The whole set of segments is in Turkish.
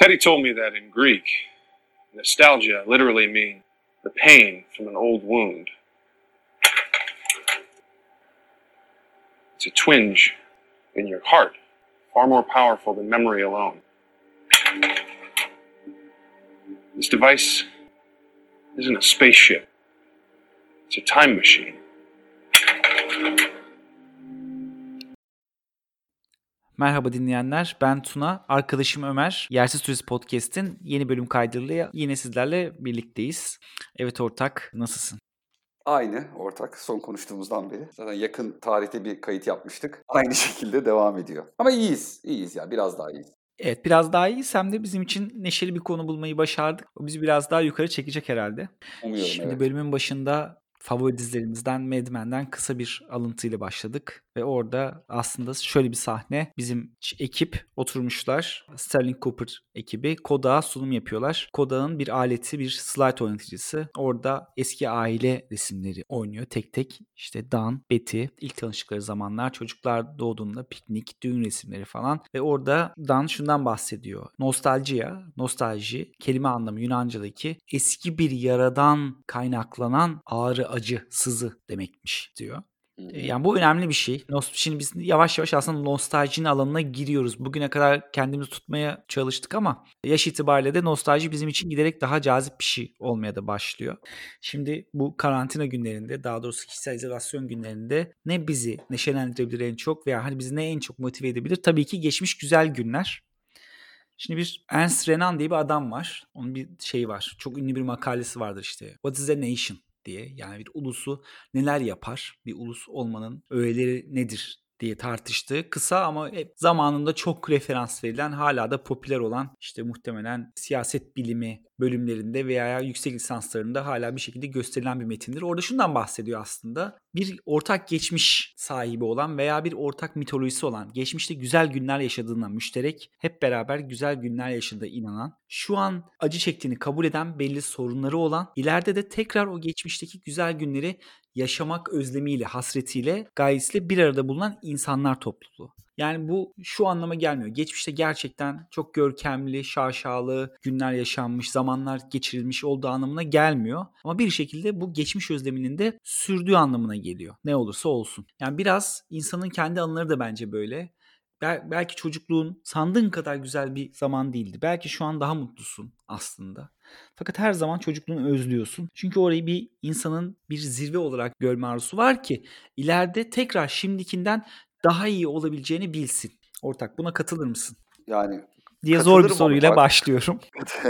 Teddy told me that in Greek, nostalgia literally means the pain from an old wound. It's a twinge in your heart, far more powerful than memory alone. This device isn't a spaceship, it's a time machine. Merhaba dinleyenler, ben Tuna, arkadaşım Ömer. Yersiz Turist Podcast'in yeni bölüm kaydıyla yine sizlerle birlikteyiz. Evet ortak, nasılsın? Aynı ortak son konuştuğumuzdan beri. Zaten yakın tarihte bir kayıt yapmıştık. Aynı şekilde devam ediyor. Ama iyiyiz, iyiyiz ya biraz daha iyiyiz. Evet biraz daha iyiyiz hem de bizim için neşeli bir konu bulmayı başardık. O bizi biraz daha yukarı çekecek herhalde. Umuyorum Şimdi evet. bölümün başında favori dizilerimizden Mad Men'den kısa bir alıntıyla başladık. Ve orada aslında şöyle bir sahne. Bizim ekip oturmuşlar. Sterling Cooper ekibi Kodak'a sunum yapıyorlar. Kodak'ın bir aleti, bir slide oynatıcısı. Orada eski aile resimleri oynuyor tek tek. İşte Dan, Betty, ilk tanıştıkları zamanlar, çocuklar doğduğunda piknik, düğün resimleri falan. Ve orada Dan şundan bahsediyor. Nostaljiya, nostalji, kelime anlamı Yunanca'daki eski bir yaradan kaynaklanan ağrı, acı, sızı demekmiş diyor. Yani bu önemli bir şey. Şimdi biz yavaş yavaş aslında nostaljinin alanına giriyoruz. Bugüne kadar kendimizi tutmaya çalıştık ama yaş itibariyle de nostalji bizim için giderek daha cazip bir şey olmaya da başlıyor. Şimdi bu karantina günlerinde daha doğrusu kişisel izolasyon günlerinde ne bizi neşelendirebilir en çok veya hani bizi ne en çok motive edebilir? Tabii ki geçmiş güzel günler. Şimdi bir Ernst Renan diye bir adam var. Onun bir şeyi var. Çok ünlü bir makalesi vardır işte. What is a nation? Diye yani bir ulusu neler yapar, bir ulus olmanın öğeleri nedir diye tartıştığı kısa ama hep zamanında çok referans verilen hala da popüler olan işte muhtemelen siyaset bilimi bölümlerinde veya yüksek lisanslarında hala bir şekilde gösterilen bir metindir. Orada şundan bahsediyor aslında. Bir ortak geçmiş sahibi olan veya bir ortak mitolojisi olan, geçmişte güzel günler yaşadığına müşterek, hep beraber güzel günler yaşadığı inanan, şu an acı çektiğini kabul eden belli sorunları olan, ileride de tekrar o geçmişteki güzel günleri yaşamak özlemiyle, hasretiyle, gayesiyle bir arada bulunan insanlar topluluğu. Yani bu şu anlama gelmiyor. Geçmişte gerçekten çok görkemli, şaşalı günler yaşanmış, zamanlar geçirilmiş olduğu anlamına gelmiyor. Ama bir şekilde bu geçmiş özleminin de sürdüğü anlamına geliyor. Ne olursa olsun. Yani biraz insanın kendi anıları da bence böyle. Bel- belki çocukluğun sandığın kadar güzel bir zaman değildi. Belki şu an daha mutlusun aslında. Fakat her zaman çocukluğunu özlüyorsun. Çünkü orayı bir insanın bir zirve olarak görme arzusu var ki ileride tekrar şimdikinden daha iyi olabileceğini bilsin. Ortak buna katılır mısın? Yani diye zor bir soruyla başlıyorum.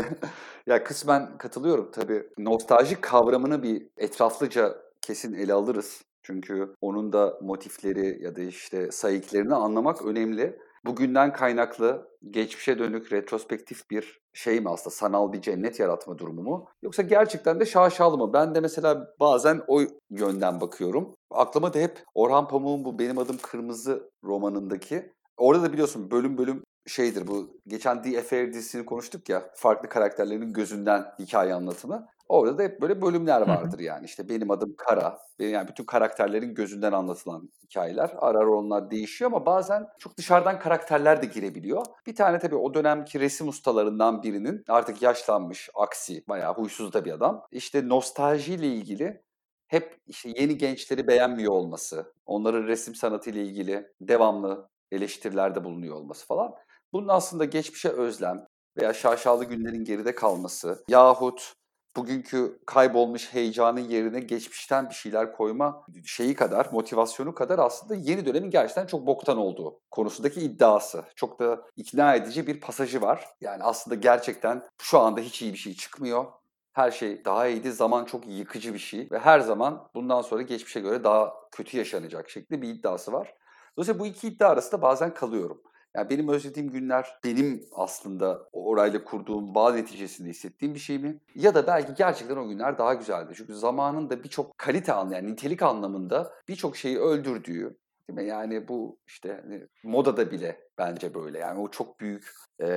ya kısmen katılıyorum tabii. Nostalji kavramını bir etraflıca kesin ele alırız. Çünkü onun da motifleri ya da işte sayıklarını anlamak önemli. Bugünden kaynaklı geçmişe dönük retrospektif bir şey mi aslında sanal bir cennet yaratma durumu mu? Yoksa gerçekten de şaşalı mı? Ben de mesela bazen o yönden bakıyorum. Aklıma da hep Orhan Pamuk'un bu Benim Adım Kırmızı romanındaki Orada da biliyorsun bölüm bölüm şeydir bu. Geçen The Affair dizisini konuştuk ya. Farklı karakterlerin gözünden hikaye anlatımı. Orada da hep böyle bölümler vardır yani. İşte benim adım Kara. Benim yani bütün karakterlerin gözünden anlatılan hikayeler. Ara ara onlar değişiyor ama bazen çok dışarıdan karakterler de girebiliyor. Bir tane tabii o dönemki resim ustalarından birinin artık yaşlanmış, aksi, bayağı huysuz da bir adam. İşte nostaljiyle ilgili hep işte yeni gençleri beğenmiyor olması, onların resim sanatıyla ilgili devamlı eleştirilerde bulunuyor olması falan. Bunun aslında geçmişe özlem veya şaşalı günlerin geride kalması yahut bugünkü kaybolmuş heyecanın yerine geçmişten bir şeyler koyma şeyi kadar, motivasyonu kadar aslında yeni dönemin gerçekten çok boktan olduğu konusundaki iddiası. Çok da ikna edici bir pasajı var. Yani aslında gerçekten şu anda hiç iyi bir şey çıkmıyor. Her şey daha iyiydi. Zaman çok yıkıcı bir şey ve her zaman bundan sonra geçmişe göre daha kötü yaşanacak şeklinde bir iddiası var. Dolayısıyla bu iki iddia arasında bazen kalıyorum. Yani benim özlediğim günler benim aslında orayla kurduğum bağ neticesinde hissettiğim bir şey mi? Ya da belki gerçekten o günler daha güzeldi. Çünkü zamanın da birçok kalite anlamında, nitelik anlamında birçok şeyi öldürdüğü, değil mi? Yani bu işte hani modada bile bence böyle. Yani o çok büyük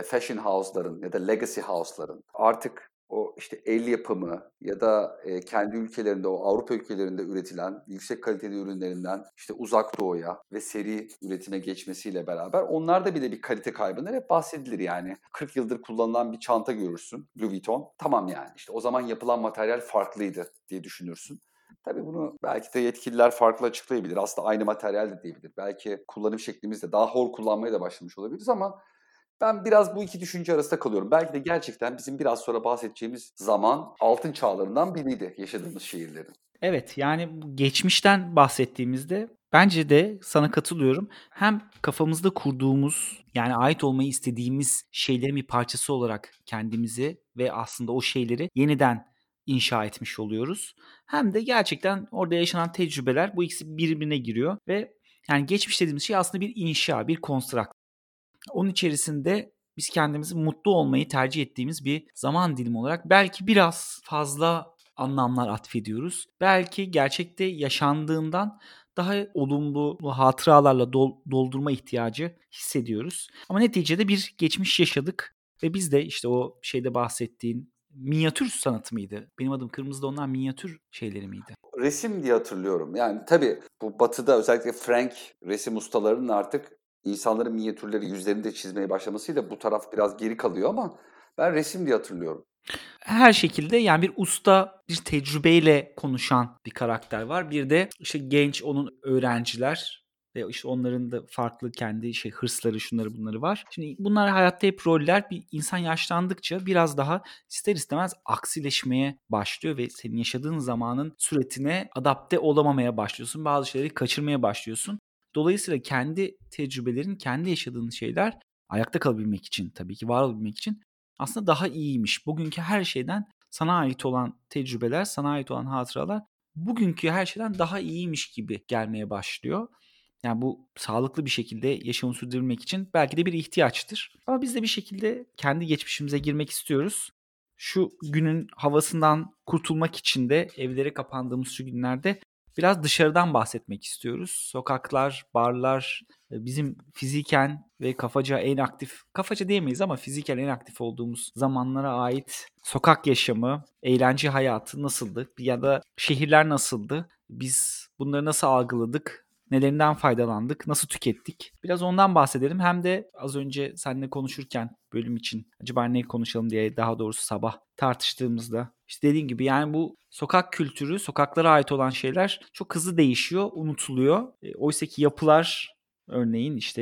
fashion house'ların ya da legacy house'ların artık o işte el yapımı ya da kendi ülkelerinde o Avrupa ülkelerinde üretilen yüksek kaliteli ürünlerinden işte uzak doğuya ve seri üretime geçmesiyle beraber onlarda bile bir kalite kaybından hep bahsedilir yani. 40 yıldır kullanılan bir çanta görürsün Louis Vuitton. Tamam yani işte o zaman yapılan materyal farklıydı diye düşünürsün. Tabii bunu belki de yetkililer farklı açıklayabilir. Aslında aynı materyal de diyebilir. Belki kullanım şeklimizde daha hor kullanmaya da başlamış olabiliriz ama ben biraz bu iki düşünce arasında kalıyorum. Belki de gerçekten bizim biraz sonra bahsedeceğimiz zaman altın çağlarından biriydi yaşadığımız şehirlerin. Evet yani geçmişten bahsettiğimizde bence de sana katılıyorum. Hem kafamızda kurduğumuz yani ait olmayı istediğimiz şeylerin bir parçası olarak kendimizi ve aslında o şeyleri yeniden inşa etmiş oluyoruz. Hem de gerçekten orada yaşanan tecrübeler bu ikisi birbirine giriyor ve yani geçmiş dediğimiz şey aslında bir inşa, bir konstrakt. Onun içerisinde biz kendimizi mutlu olmayı tercih ettiğimiz bir zaman dilimi olarak belki biraz fazla anlamlar atfediyoruz. Belki gerçekte yaşandığından daha olumlu hatıralarla doldurma ihtiyacı hissediyoruz. Ama neticede bir geçmiş yaşadık ve biz de işte o şeyde bahsettiğin minyatür sanatı mıydı? Benim adım Kırmızı'da onlar minyatür şeyleri miydi? Resim diye hatırlıyorum. Yani tabii bu batıda özellikle Frank resim ustalarının artık insanların minyatürleri yüzlerini de çizmeye başlamasıyla bu taraf biraz geri kalıyor ama ben resim diye hatırlıyorum. Her şekilde yani bir usta bir tecrübeyle konuşan bir karakter var. Bir de işte genç onun öğrenciler ve işte onların da farklı kendi şey hırsları şunları bunları var. Şimdi bunlar hayatta hep roller. Bir insan yaşlandıkça biraz daha ister istemez aksileşmeye başlıyor ve senin yaşadığın zamanın süretine adapte olamamaya başlıyorsun. Bazı şeyleri kaçırmaya başlıyorsun. Dolayısıyla kendi tecrübelerin, kendi yaşadığın şeyler ayakta kalabilmek için tabii ki var olabilmek için aslında daha iyiymiş. Bugünkü her şeyden sana ait olan tecrübeler, sana ait olan hatıralar bugünkü her şeyden daha iyiymiş gibi gelmeye başlıyor. Yani bu sağlıklı bir şekilde yaşamı sürdürmek için belki de bir ihtiyaçtır. Ama biz de bir şekilde kendi geçmişimize girmek istiyoruz. Şu günün havasından kurtulmak için de evlere kapandığımız şu günlerde biraz dışarıdan bahsetmek istiyoruz. Sokaklar, barlar, e, bizim fiziken ve kafaca en aktif, kafaca diyemeyiz ama fiziken en aktif olduğumuz zamanlara ait sokak yaşamı, eğlence hayatı nasıldı? Ya da şehirler nasıldı? Biz bunları nasıl algıladık? Nelerinden faydalandık? Nasıl tükettik? Biraz ondan bahsedelim. Hem de az önce seninle konuşurken bölüm için acaba ne konuşalım diye daha doğrusu sabah tartıştığımızda işte dediğim gibi yani bu sokak kültürü, sokaklara ait olan şeyler çok hızlı değişiyor, unutuluyor. E, Oysa ki yapılar örneğin işte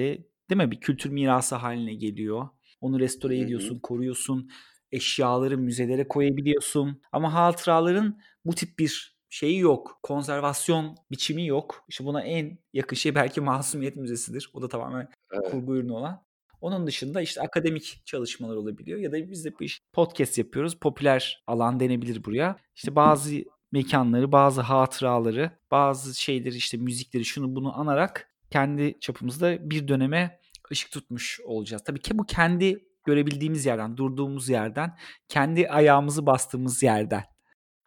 değil mi bir kültür mirası haline geliyor. Onu restore ediyorsun, koruyorsun. Eşyaları müzelere koyabiliyorsun. Ama hatıraların bu tip bir şeyi yok. Konservasyon biçimi yok. İşte buna en yakın şey belki Masumiyet Müzesi'dir. O da tamamen evet. kurgu ürünü olan. Onun dışında işte akademik çalışmalar olabiliyor ya da biz de bu iş podcast yapıyoruz. Popüler alan denebilir buraya. İşte bazı mekanları, bazı hatıraları, bazı şeyleri işte müzikleri şunu bunu anarak kendi çapımızda bir döneme ışık tutmuş olacağız. Tabii ki bu kendi görebildiğimiz yerden, durduğumuz yerden, kendi ayağımızı bastığımız yerden.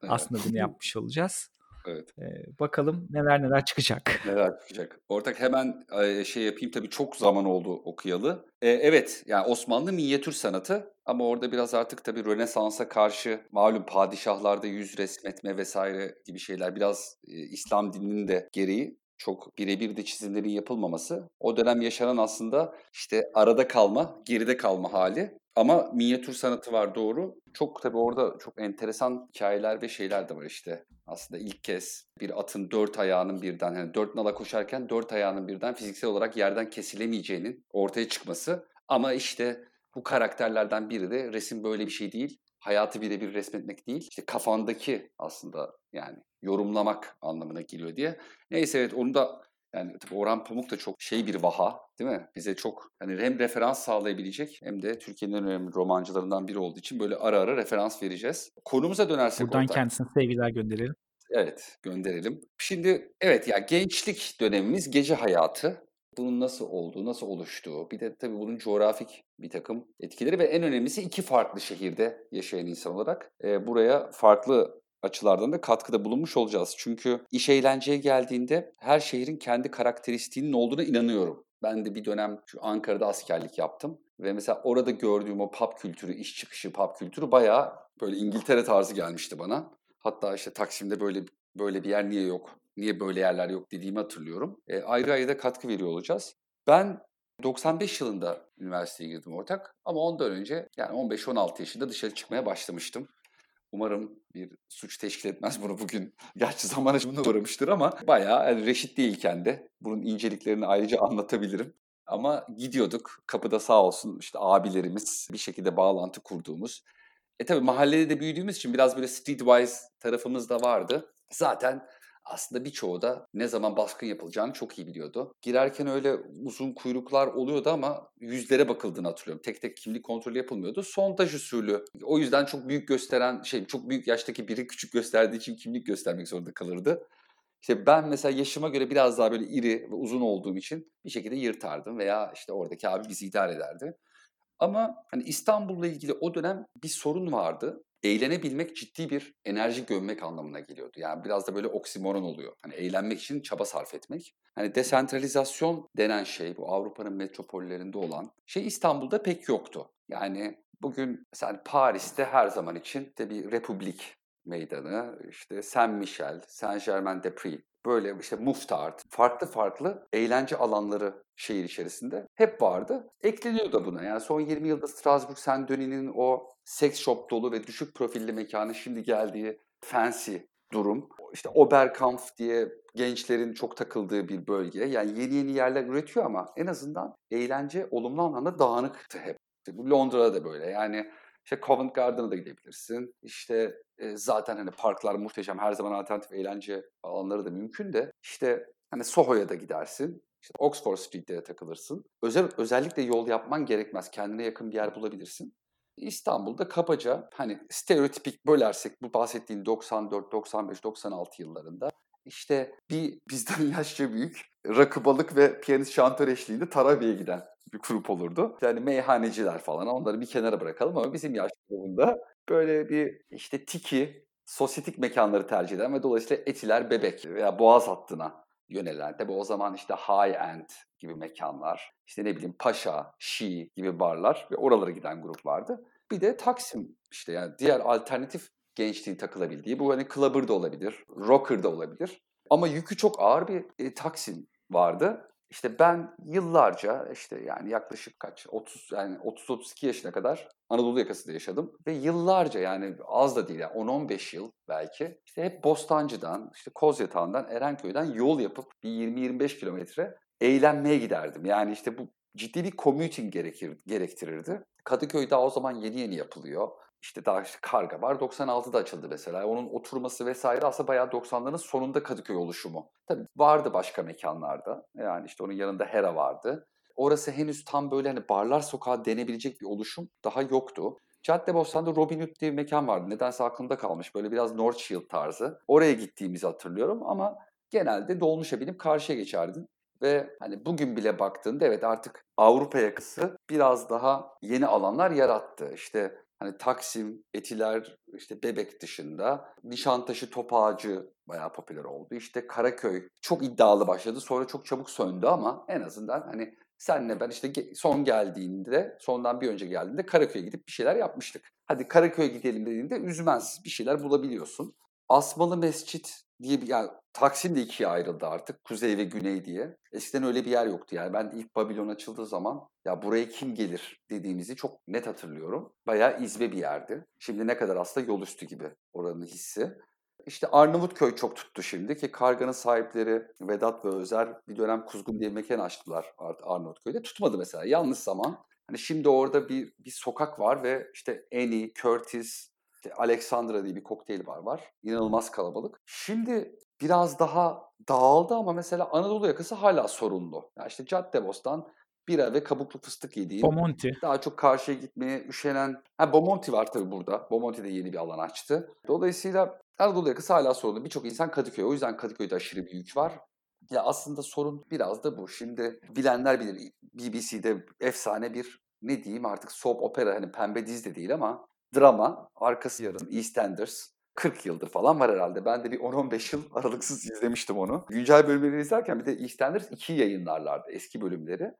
Aslında bunu yapmış olacağız. Evet. Ee, bakalım neler neler çıkacak. Neler çıkacak. Ortak hemen şey yapayım tabii çok zaman oldu okuyalı. Ee, evet yani Osmanlı minyatür sanatı ama orada biraz artık tabii Rönesans'a karşı malum padişahlarda yüz resmetme vesaire gibi şeyler biraz e, İslam dininin de gereği çok birebir de çizimlerin yapılmaması. O dönem yaşanan aslında işte arada kalma, geride kalma hali. Ama minyatür sanatı var doğru. Çok tabii orada çok enteresan hikayeler ve şeyler de var işte. Aslında ilk kez bir atın dört ayağının birden, yani dört nala koşarken dört ayağının birden fiziksel olarak yerden kesilemeyeceğinin ortaya çıkması. Ama işte bu karakterlerden biri de resim böyle bir şey değil. Hayatı birebir resmetmek değil. İşte kafandaki aslında yani yorumlamak anlamına geliyor diye. Neyse evet onu da yani tabii Orhan Pamuk da çok şey bir vaha değil mi? Bize çok hani hem referans sağlayabilecek hem de Türkiye'nin en önemli romancılarından biri olduğu için böyle ara ara referans vereceğiz. Konumuza dönersek Buradan ortak, kendisine sevgiler gönderelim. Evet gönderelim. Şimdi evet ya gençlik dönemimiz gece hayatı. Bunun nasıl olduğu, nasıl oluştuğu, bir de tabii bunun coğrafik bir takım etkileri ve en önemlisi iki farklı şehirde yaşayan insan olarak e, buraya farklı açılardan da katkıda bulunmuş olacağız. Çünkü iş eğlenceye geldiğinde her şehrin kendi karakteristiğinin olduğuna inanıyorum. Ben de bir dönem şu Ankara'da askerlik yaptım. Ve mesela orada gördüğüm o pub kültürü, iş çıkışı pub kültürü bayağı böyle İngiltere tarzı gelmişti bana. Hatta işte Taksim'de böyle böyle bir yer niye yok, niye böyle yerler yok dediğimi hatırlıyorum. E, ayrı ayrı da katkı veriyor olacağız. Ben 95 yılında üniversiteye girdim ortak ama ondan önce yani 15-16 yaşında dışarı çıkmaya başlamıştım. Umarım bir suç teşkil etmez bunu bugün. Gerçi zaman aşımına uğramıştır ama bayağı yani reşit değilken de bunun inceliklerini ayrıca anlatabilirim. Ama gidiyorduk. Kapıda sağ olsun işte abilerimiz bir şekilde bağlantı kurduğumuz. E tabii mahallede de büyüdüğümüz için biraz böyle streetwise tarafımız da vardı. Zaten aslında birçoğu da ne zaman baskın yapılacağını çok iyi biliyordu. Girerken öyle uzun kuyruklar oluyordu ama yüzlere bakıldığını hatırlıyorum. Tek tek kimlik kontrolü yapılmıyordu. Sondaj usulü. O yüzden çok büyük gösteren şey, çok büyük yaştaki biri küçük gösterdiği için kimlik göstermek zorunda kalırdı. İşte ben mesela yaşıma göre biraz daha böyle iri ve uzun olduğum için bir şekilde yırtardım veya işte oradaki abi bizi idare ederdi. Ama hani İstanbul'la ilgili o dönem bir sorun vardı. Eğlenebilmek ciddi bir enerji gömmek anlamına geliyordu. Yani biraz da böyle oksimoron oluyor. Hani eğlenmek için çaba sarf etmek. Hani desentralizasyon denen şey bu Avrupa'nın metropollerinde olan şey İstanbul'da pek yoktu. Yani bugün mesela Paris'te her zaman için de bir republik meydanı, işte Saint Michel, Saint Germain des Prés böyle işte Muftart, farklı farklı eğlence alanları şehir içerisinde hep vardı. Ekleniyor da buna. Yani son 20 yılda Strasbourg Saint Denis'in o seks shop dolu ve düşük profilli mekanı şimdi geldiği fancy durum. İşte Oberkampf diye gençlerin çok takıldığı bir bölge. Yani yeni yeni yerler üretiyor ama en azından eğlence olumlu anlamda dağınıktı hep. Bu Londra'da da böyle. Yani işte Covent Garden'a da gidebilirsin. İşte e, zaten hani parklar muhteşem. Her zaman alternatif eğlence alanları da mümkün de. İşte hani Soho'ya da gidersin. İşte Oxford Street'te takılırsın. Özel, özellikle yol yapman gerekmez. Kendine yakın bir yer bulabilirsin. İstanbul'da kabaca hani stereotipik bölersek bu bahsettiğin 94, 95, 96 yıllarında işte bir bizden yaşça büyük rakı balık ve piyanist şantör eşliğinde Tarabya'ya giden bir grup olurdu. Yani meyhaneciler falan onları bir kenara bırakalım ama bizim yaş grubunda böyle bir işte tiki, sosyetik mekanları tercih eden ve dolayısıyla etiler bebek veya boğaz hattına yönelen. Tabi o zaman işte high end gibi mekanlar, işte ne bileyim Paşa, Şi gibi barlar ve oralara giden grup vardı. Bir de Taksim işte yani diğer alternatif gençliğin takılabildiği. Bu hani clubber da olabilir, rocker da olabilir. Ama yükü çok ağır bir e, Taksim vardı. İşte ben yıllarca işte yani yaklaşık kaç 30 yani 30 32 yaşına kadar Anadolu yakasında yaşadım ve yıllarca yani az da değil yani 10-15 yıl belki işte hep Bostancı'dan işte Kozyatağı'ndan Erenköy'den yol yapıp bir 20-25 kilometre eğlenmeye giderdim. Yani işte bu ciddi bir commuting gerekir, gerektirirdi. Kadıköy daha o zaman yeni yeni yapılıyor. İşte daha işte Karga var. 96'da açıldı mesela. Onun oturması vesaire aslında bayağı 90'ların sonunda Kadıköy oluşumu. Tabii vardı başka mekanlarda. Yani işte onun yanında Hera vardı. Orası henüz tam böyle hani barlar sokağı denebilecek bir oluşum daha yoktu. Caddebostan'da Robin Hood diye bir mekan vardı. Nedense aklımda kalmış. Böyle biraz North Shield tarzı. Oraya gittiğimizi hatırlıyorum ama genelde dolmuşa binip karşıya geçerdin. Ve hani bugün bile baktığında evet artık Avrupa yakası biraz daha yeni alanlar yarattı. İşte Hani Taksim, Etiler, işte Bebek dışında Nişantaşı Top Ağacı bayağı popüler oldu. İşte Karaköy çok iddialı başladı. Sonra çok çabuk söndü ama en azından hani senle ben işte son geldiğinde, sondan bir önce geldiğinde Karaköy'e gidip bir şeyler yapmıştık. Hadi Karaköy'e gidelim dediğinde üzmez bir şeyler bulabiliyorsun. Asmalı Mescit diye bir yani Taksim de ikiye ayrıldı artık. Kuzey ve güney diye. Eskiden öyle bir yer yoktu yani. Ben ilk Babilon açıldığı zaman ya buraya kim gelir dediğimizi çok net hatırlıyorum. Bayağı izbe bir yerdi. Şimdi ne kadar aslında yol üstü gibi oranın hissi. İşte Arnavutköy çok tuttu şimdi ki Karga'nın sahipleri Vedat ve Özer bir dönem Kuzgun diye mekan açtılar Arnavutköy'de. Tutmadı mesela. Yanlış zaman. Hani şimdi orada bir bir sokak var ve işte Annie, Curtis, işte Alexandra diye bir kokteyl bar var. İnanılmaz kalabalık. Şimdi biraz daha dağıldı ama mesela Anadolu yakası hala sorunlu. Yani işte Caddebostan bira ve kabuklu fıstık yediğin. Bomonti. Daha çok karşıya gitmeye üşenen. Ha Bomonti var tabii burada. Bomonti de yeni bir alan açtı. Dolayısıyla Anadolu yakası hala sorunlu. Birçok insan Kadıköy. O yüzden Kadıköy'de aşırı bir yük var. Ya aslında sorun biraz da bu. Şimdi bilenler bilir BBC'de efsane bir ne diyeyim artık soap opera hani pembe diz de değil ama drama arkası yarın EastEnders 40 yıldır falan var herhalde. Ben de bir 10-15 yıl aralıksız izlemiştim onu. Güncel bölümleri izlerken bir de EastEnders 2 yayınlarlardı eski bölümleri.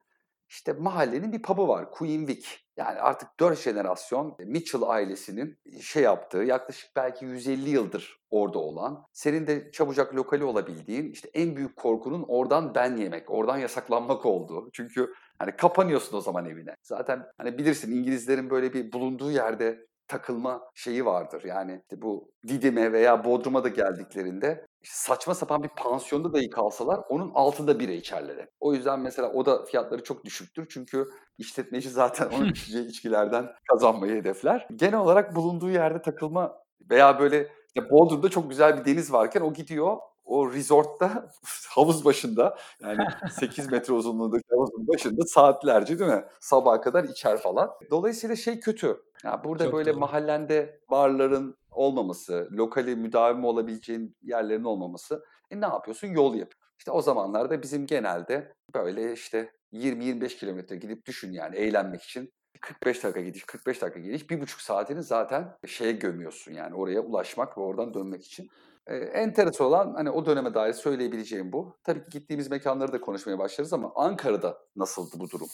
işte mahallenin bir pub'ı var Queen Vic. Yani artık dört jenerasyon Mitchell ailesinin şey yaptığı yaklaşık belki 150 yıldır orada olan, senin de çabucak lokali olabildiğin işte en büyük korkunun oradan ben yemek, oradan yasaklanmak olduğu. Çünkü hani kapanıyorsun o zaman evine. Zaten hani bilirsin İngilizlerin böyle bir bulunduğu yerde takılma şeyi vardır. Yani işte bu Didim'e veya Bodrum'a da geldiklerinde saçma sapan bir pansiyonda dahi kalsalar onun altında bira içerler. O yüzden mesela o da fiyatları çok düşüktür. Çünkü işletmeci zaten onun içeceği içkilerden kazanmayı hedefler. Genel olarak bulunduğu yerde takılma veya böyle işte Bodrum'da çok güzel bir deniz varken o gidiyor o resortta havuz başında yani 8 metre uzunluğundaki havuzun başında saatlerce değil mi? Sabaha kadar içer falan. Dolayısıyla şey kötü. Yani burada Çok böyle doğru. mahallende barların olmaması, lokali müdavim olabileceğin yerlerin olmaması. E ne yapıyorsun? Yol yap. İşte o zamanlarda bizim genelde böyle işte 20-25 kilometre gidip düşün yani eğlenmek için 45 dakika gidiş, 45 dakika geliş, bir buçuk saatini zaten şeye gömüyorsun yani oraya ulaşmak ve oradan dönmek için. Ee, enteresan olan hani o döneme dair söyleyebileceğim bu. Tabii ki gittiğimiz mekanları da konuşmaya başlarız ama Ankara'da nasıldı bu durum?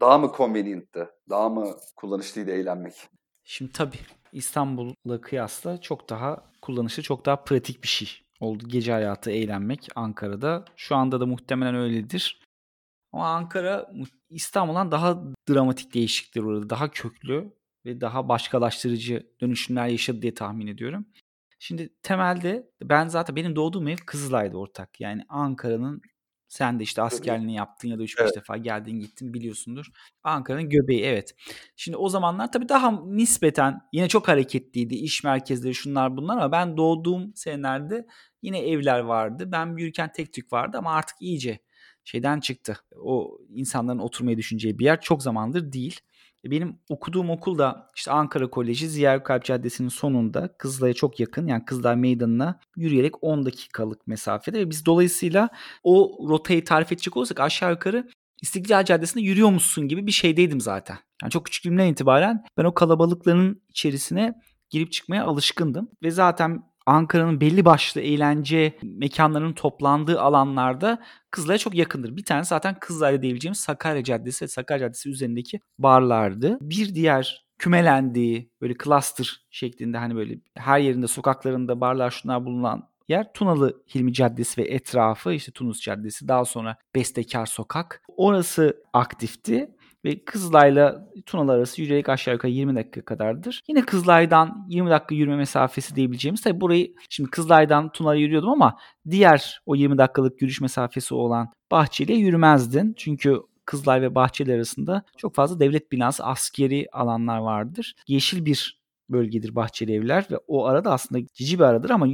Daha mı convenient'tı? Daha mı kullanışlıydı eğlenmek? Şimdi tabii İstanbul'la kıyasla çok daha kullanışlı, çok daha pratik bir şey oldu. Gece hayatı eğlenmek Ankara'da. Şu anda da muhtemelen öyledir. Ama Ankara İstanbul'dan daha dramatik değişiklikler orada. Daha köklü ve daha başkalaştırıcı dönüşümler yaşadı diye tahmin ediyorum. Şimdi temelde ben zaten benim doğduğum ev Kızılay'dı ortak. Yani Ankara'nın sen de işte askerliğini yaptın ya da 3-5 evet. defa geldin gittin biliyorsundur. Ankara'nın göbeği evet. Şimdi o zamanlar tabii daha nispeten yine çok hareketliydi. iş merkezleri şunlar bunlar ama ben doğduğum senelerde yine evler vardı. Ben büyürken tek tük vardı ama artık iyice şeyden çıktı. O insanların oturmayı düşüneceği bir yer çok zamandır değil. Benim okuduğum okul da işte Ankara Koleji Ziya Kalp Caddesi'nin sonunda Kızılay'a çok yakın yani Kızılay Meydanı'na yürüyerek 10 dakikalık mesafede ve biz dolayısıyla o rotayı tarif edecek olursak aşağı yukarı İstiklal Caddesi'nde yürüyormuşsun gibi bir şeydeydim zaten. Yani çok küçüklüğümden itibaren ben o kalabalıkların içerisine girip çıkmaya alışkındım. Ve zaten Ankara'nın belli başlı eğlence mekanlarının toplandığı alanlarda Kızılay'a çok yakındır. Bir tane zaten Kızılay'da diyebileceğimiz Sakarya Caddesi ve Sakarya Caddesi üzerindeki barlardı. Bir diğer kümelendiği böyle cluster şeklinde hani böyle her yerinde sokaklarında barlar şunlar bulunan yer Tunalı Hilmi Caddesi ve etrafı işte Tunus Caddesi daha sonra Bestekar Sokak. Orası aktifti ve Kızılay'la Tunalı arası yürüyerek aşağı yukarı 20 dakika kadardır. Yine Kızılay'dan 20 dakika yürüme mesafesi diyebileceğimiz. Tabi burayı şimdi Kızılay'dan Tunalı'ya yürüyordum ama diğer o 20 dakikalık yürüyüş mesafesi olan Bahçeli'ye yürümezdin. Çünkü Kızılay ve Bahçeli arasında çok fazla devlet binası, askeri alanlar vardır. Yeşil bir bölgedir Bahçeli Evler ve o arada aslında cici bir aradır ama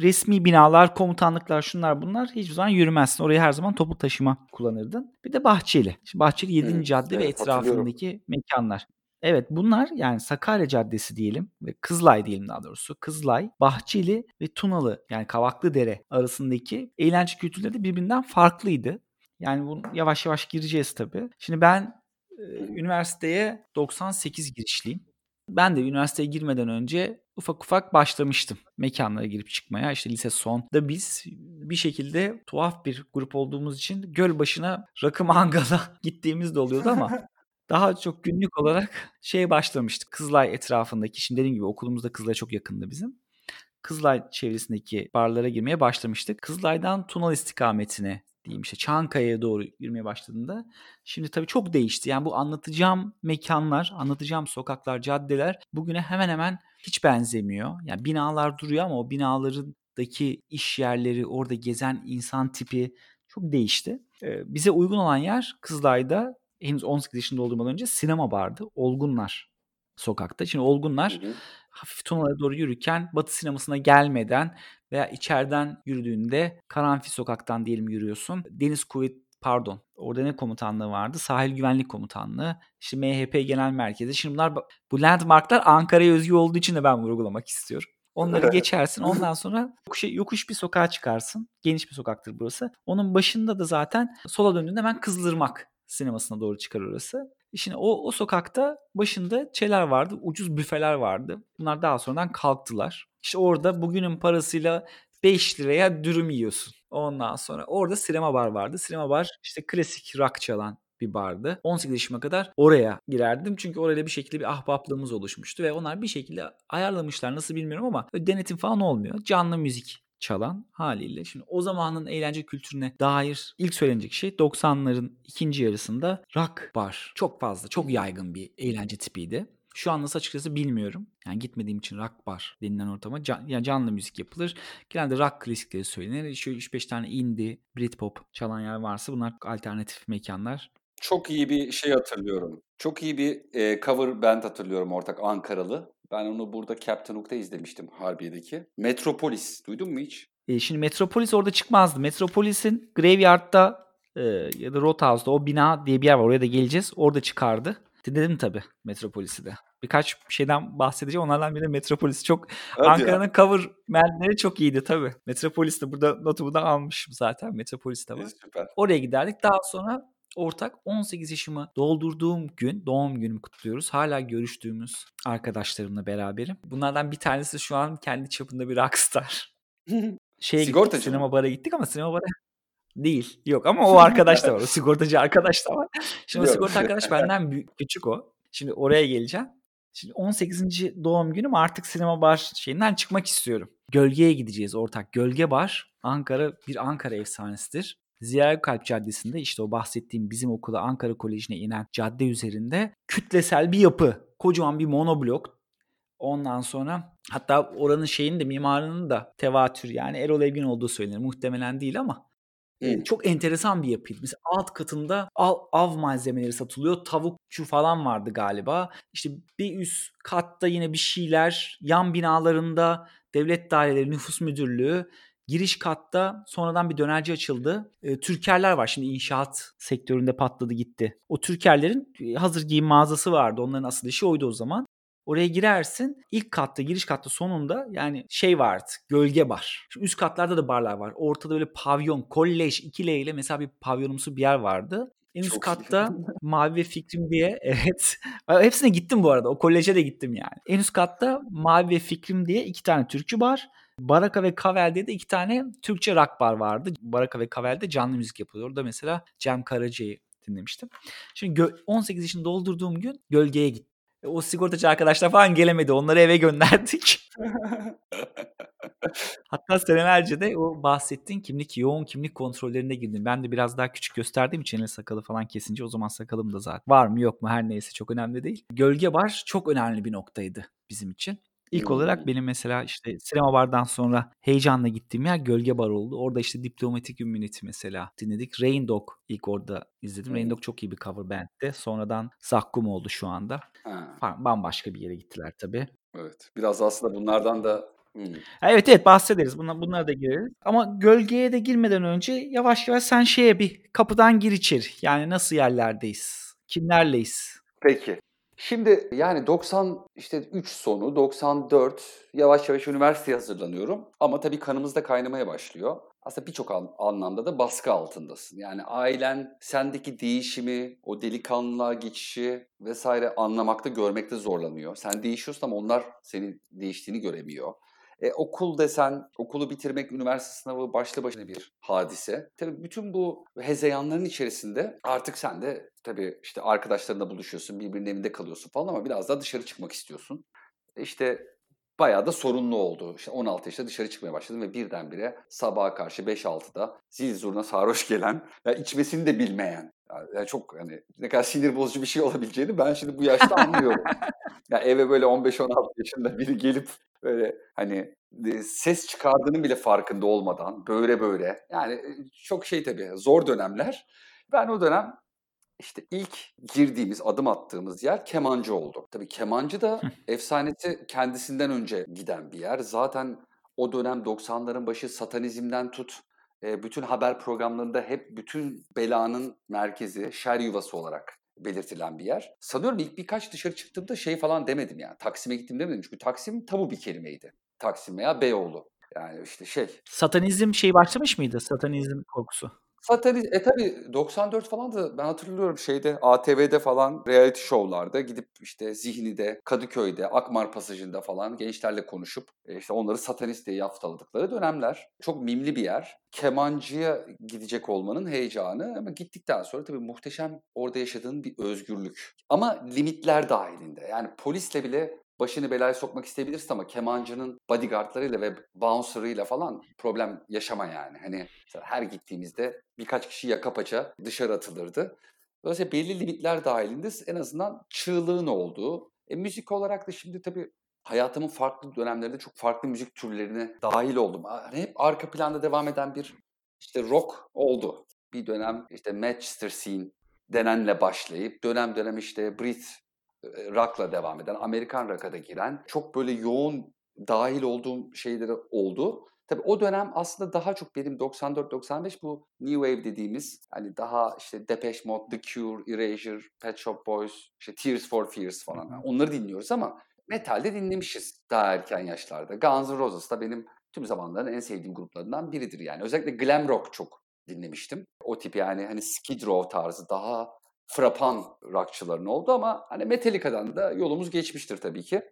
resmi binalar, komutanlıklar şunlar bunlar hiçbir zaman yürümezsin. Orayı her zaman toplu taşıma kullanırdın. Bir de Bahçeli. Şimdi Bahçeli 7. Evet, cadde evet, ve etrafındaki mekanlar. Evet bunlar yani Sakarya Caddesi diyelim ve Kızılay diyelim daha doğrusu. Kızılay, Bahçeli ve Tunalı yani Kavaklı Dere arasındaki eğlence kültürleri de birbirinden farklıydı. Yani bunu yavaş yavaş gireceğiz tabii. Şimdi ben e, üniversiteye 98 girişliyim. Ben de üniversiteye girmeden önce ufak ufak başlamıştım mekanlara girip çıkmaya. İşte lise son da biz bir şekilde tuhaf bir grup olduğumuz için göl başına rakı mangala gittiğimiz de oluyordu ama daha çok günlük olarak şeye başlamıştık. Kızılay etrafındaki, şimdi dediğim gibi okulumuzda Kızılay çok yakındı bizim. Kızılay çevresindeki barlara girmeye başlamıştık. Kızılay'dan Tunal istikametine diyeyim işte Çankaya'ya doğru yürümeye başladığında şimdi tabii çok değişti. Yani bu anlatacağım mekanlar, anlatacağım sokaklar, caddeler bugüne hemen hemen hiç benzemiyor. Yani binalar duruyor ama o binalarındaki iş yerleri, orada gezen insan tipi çok değişti. Ee, bize uygun olan yer Kızılay'da henüz 18 yaşında olduğumdan önce sinema vardı. Olgunlar sokakta. Şimdi Olgunlar hı hı. Hafif Tunalara doğru yürürken Batı sinemasına gelmeden veya içeriden yürüdüğünde Karanfil sokaktan diyelim yürüyorsun. Deniz Kuvvet pardon orada ne komutanlığı vardı? Sahil Güvenlik Komutanlığı. İşte MHP Genel Merkezi. Şimdi bunlar bu landmarklar Ankara'ya özgü olduğu için de ben vurgulamak istiyorum. Onları geçersin. Ondan sonra yokuş, yokuş bir sokağa çıkarsın. Geniş bir sokaktır burası. Onun başında da zaten sola döndüğünde hemen Kızdırmak sinemasına doğru çıkar orası. Şimdi o, o sokakta başında şeyler vardı. Ucuz büfeler vardı. Bunlar daha sonradan kalktılar. İşte orada bugünün parasıyla 5 liraya dürüm yiyorsun. Ondan sonra orada sinema bar vardı. Sinema bar işte klasik rock çalan bir bardı. 18 yaşıma kadar oraya girerdim. Çünkü orayla bir şekilde bir ahbaplığımız oluşmuştu ve onlar bir şekilde ayarlamışlar nasıl bilmiyorum ama denetim falan olmuyor. Canlı müzik çalan haliyle. Şimdi o zamanın eğlence kültürüne dair ilk söylenecek şey 90'ların ikinci yarısında rock bar. Çok fazla, çok yaygın bir eğlence tipiydi. Şu an nasıl açıkçası bilmiyorum. Yani gitmediğim için rock bar denilen ortama can, yani canlı müzik yapılır. Genelde rock klasikleri söylenir. Şöyle 3-5 tane indie, Britpop çalan yer varsa bunlar alternatif mekanlar. Çok iyi bir şey hatırlıyorum. Çok iyi bir e, cover band hatırlıyorum ortak Ankaralı. Ben onu burada Captain Hook'ta izlemiştim Harbiye'deki. Metropolis. Duydun mu hiç? E, şimdi Metropolis orada çıkmazdı. Metropolis'in Graveyard'da e, ya da Roadhouse'da o bina diye bir yer var. Oraya da geleceğiz. Orada çıkardı. Dinledim tabii Metropolis'i de. Birkaç şeyden bahsedeceğim. Onlardan biri Metropolis. Çok Ankara'nın cover bandleri çok iyiydi tabii. Metropolis de burada notumu da almışım zaten. Metropolis de var. E, süper. Oraya giderdik. Daha sonra ortak 18 yaşımı doldurduğum gün doğum günümü kutluyoruz. Hala görüştüğümüz arkadaşlarımla beraberim. Bunlardan bir tanesi şu an kendi çapında bir rockstar. Şeye Sigortacı gittik, sinema mı? bara gittik ama sinema bara değil. Yok ama o arkadaş da var. O sigortacı arkadaş da var. Şimdi Yok. sigorta arkadaş benden büyük, küçük o. Şimdi oraya geleceğim. Şimdi 18. doğum günüm artık sinema bar şeyinden çıkmak istiyorum. Gölgeye gideceğiz ortak. Gölge Bar Ankara bir Ankara efsanesidir. Ziya Kalp Caddesi'nde işte o bahsettiğim bizim okula Ankara Koleji'ne inen cadde üzerinde kütlesel bir yapı. Kocaman bir monoblok. Ondan sonra hatta oranın şeyin de mimarının da tevatür yani Erol Evgin olduğu söylenir. Muhtemelen değil ama e, çok enteresan bir yapıydı. Mesela alt katında av, av malzemeleri satılıyor. Tavukçu falan vardı galiba. İşte bir üst katta yine bir şeyler. Yan binalarında devlet daireleri, nüfus müdürlüğü. Giriş katta sonradan bir dönerci açıldı. E, Türkerler var. Şimdi inşaat sektöründe patladı gitti. O Türkerlerin e, hazır giyim mağazası vardı. Onların asıl işi oydu o zaman. Oraya girersin. İlk katta, giriş katta sonunda yani şey vardı. Gölge bar. Şimdi üst katlarda da barlar var. Ortada böyle pavyon, kolej, 2L ile mesela bir pavyonumsu bir yer vardı. En üst Çok iyi. katta Mavi ve Fikrim diye evet. Hepsine gittim bu arada. O koleje de gittim yani. En üst katta Mavi ve Fikrim diye iki tane türkü bar. Baraka ve Kavel'de de iki tane Türkçe rock bar vardı. Baraka ve Kavel'de canlı müzik yapılıyor. Orada mesela Cem Karaca'yı dinlemiştim. Şimdi gö- 18 yaşını doldurduğum gün gölgeye gittim. E, O sigortacı arkadaşlar falan gelemedi. Onları eve gönderdik. Hatta senelerce de o bahsettiğin kimlik, yoğun kimlik kontrollerine girdim. Ben de biraz daha küçük gösterdiğim için sakalı falan kesince o zaman sakalım da zaten var mı yok mu her neyse çok önemli değil. Gölge bar çok önemli bir noktaydı bizim için. İlk Hmm. olarak benim mesela işte sinema bardan sonra heyecanla gittiğim yer Gölge Bar oldu. Orada işte Diplomatic Immunity mesela dinledik. Rain Dog ilk orada izledim. Rain Hmm. Dog çok iyi bir cover bandti. Sonradan Zakkum oldu şu anda. Ha, Bambaşka bir yere gittiler tabii. evet. Biraz aslında bunlardan da hmm. Evet evet bahsederiz. Bunlar, bunlara da gireriz. Ama gölgeye de girmeden önce yavaş yavaş sen şeye bir kapıdan gir içeri. Yani nasıl yerlerdeyiz? Kimlerleyiz? Peki. Şimdi yani 90 işte 3 sonu 94 yavaş yavaş üniversiteye hazırlanıyorum. Ama tabii kanımızda kaynamaya başlıyor. Aslında birçok an- anlamda da baskı altındasın. Yani ailen sendeki değişimi, o delikanlılığa geçişi vesaire anlamakta, görmekte zorlanıyor. Sen değişiyorsun ama onlar senin değiştiğini göremiyor. E, okul desen, okulu bitirmek, üniversite sınavı başlı başına bir hadise. Tabii bütün bu hezeyanların içerisinde artık sen de tabii işte arkadaşlarınla buluşuyorsun, birbirinin evinde kalıyorsun falan ama biraz daha dışarı çıkmak istiyorsun. İşte bayağı da sorunlu oldu. İşte 16 yaşında dışarı çıkmaya başladım ve birdenbire sabaha karşı 5-6'da zil zurna sarhoş gelen, ya içmesini de bilmeyen, yani çok hani ne kadar sinir bozucu bir şey olabileceğini ben şimdi bu yaşta anlıyorum. ya eve böyle 15-16 yaşında biri gelip böyle hani e, ses çıkardığının bile farkında olmadan böyle böyle yani e, çok şey tabii zor dönemler. Ben o dönem işte ilk girdiğimiz, adım attığımız yer kemancı oldu. Tabii kemancı da efsanesi kendisinden önce giden bir yer. Zaten o dönem 90'ların başı satanizmden tut, bütün haber programlarında hep bütün belanın merkezi, şer yuvası olarak belirtilen bir yer. Sanıyorum ilk birkaç dışarı çıktığımda şey falan demedim yani. Taksim'e gittim demedim çünkü Taksim tabu bir kelimeydi. Taksim veya Beyoğlu. Yani işte şey Satanizm şey başlamış mıydı? Satanizm korkusu. Satanist, e tabii 94 falan da ben hatırlıyorum şeyde ATV'de falan reality show'larda gidip işte Zihni'de, Kadıköy'de, Akmar Pasajı'nda falan gençlerle konuşup e, işte onları satanist diye yaftaladıkları dönemler. Çok mimli bir yer. Kemancıya gidecek olmanın heyecanı ama gittikten sonra tabii muhteşem orada yaşadığın bir özgürlük. Ama limitler dahilinde. Yani polisle bile başını belaya sokmak isteyebilirsin ama kemancının bodyguardlarıyla ve bouncer'ıyla falan problem yaşama yani. Hani her gittiğimizde birkaç kişi yaka paça dışarı atılırdı. Dolayısıyla belli limitler dahilinde en azından çığlığın olduğu. E, müzik olarak da şimdi tabii hayatımın farklı dönemlerinde çok farklı müzik türlerine dahil oldum. Yani hep arka planda devam eden bir işte rock oldu. Bir dönem işte Manchester Scene denenle başlayıp dönem dönem işte Brit rock'la devam eden, Amerikan rock'a da giren çok böyle yoğun dahil olduğum şeyleri oldu. Tabii o dönem aslında daha çok benim 94-95 bu New Wave dediğimiz hani daha işte Depeche Mode, The Cure, Erasure, Pet Shop Boys, işte Tears for Fears falan yani onları dinliyoruz ama metalde dinlemişiz daha erken yaşlarda. Guns N' Roses da benim tüm zamanların en sevdiğim gruplarından biridir yani. Özellikle glam rock çok dinlemiştim. O tip yani hani Skid Row tarzı daha frapan rockçıların oldu ama hani Metallica'dan da yolumuz geçmiştir tabii ki.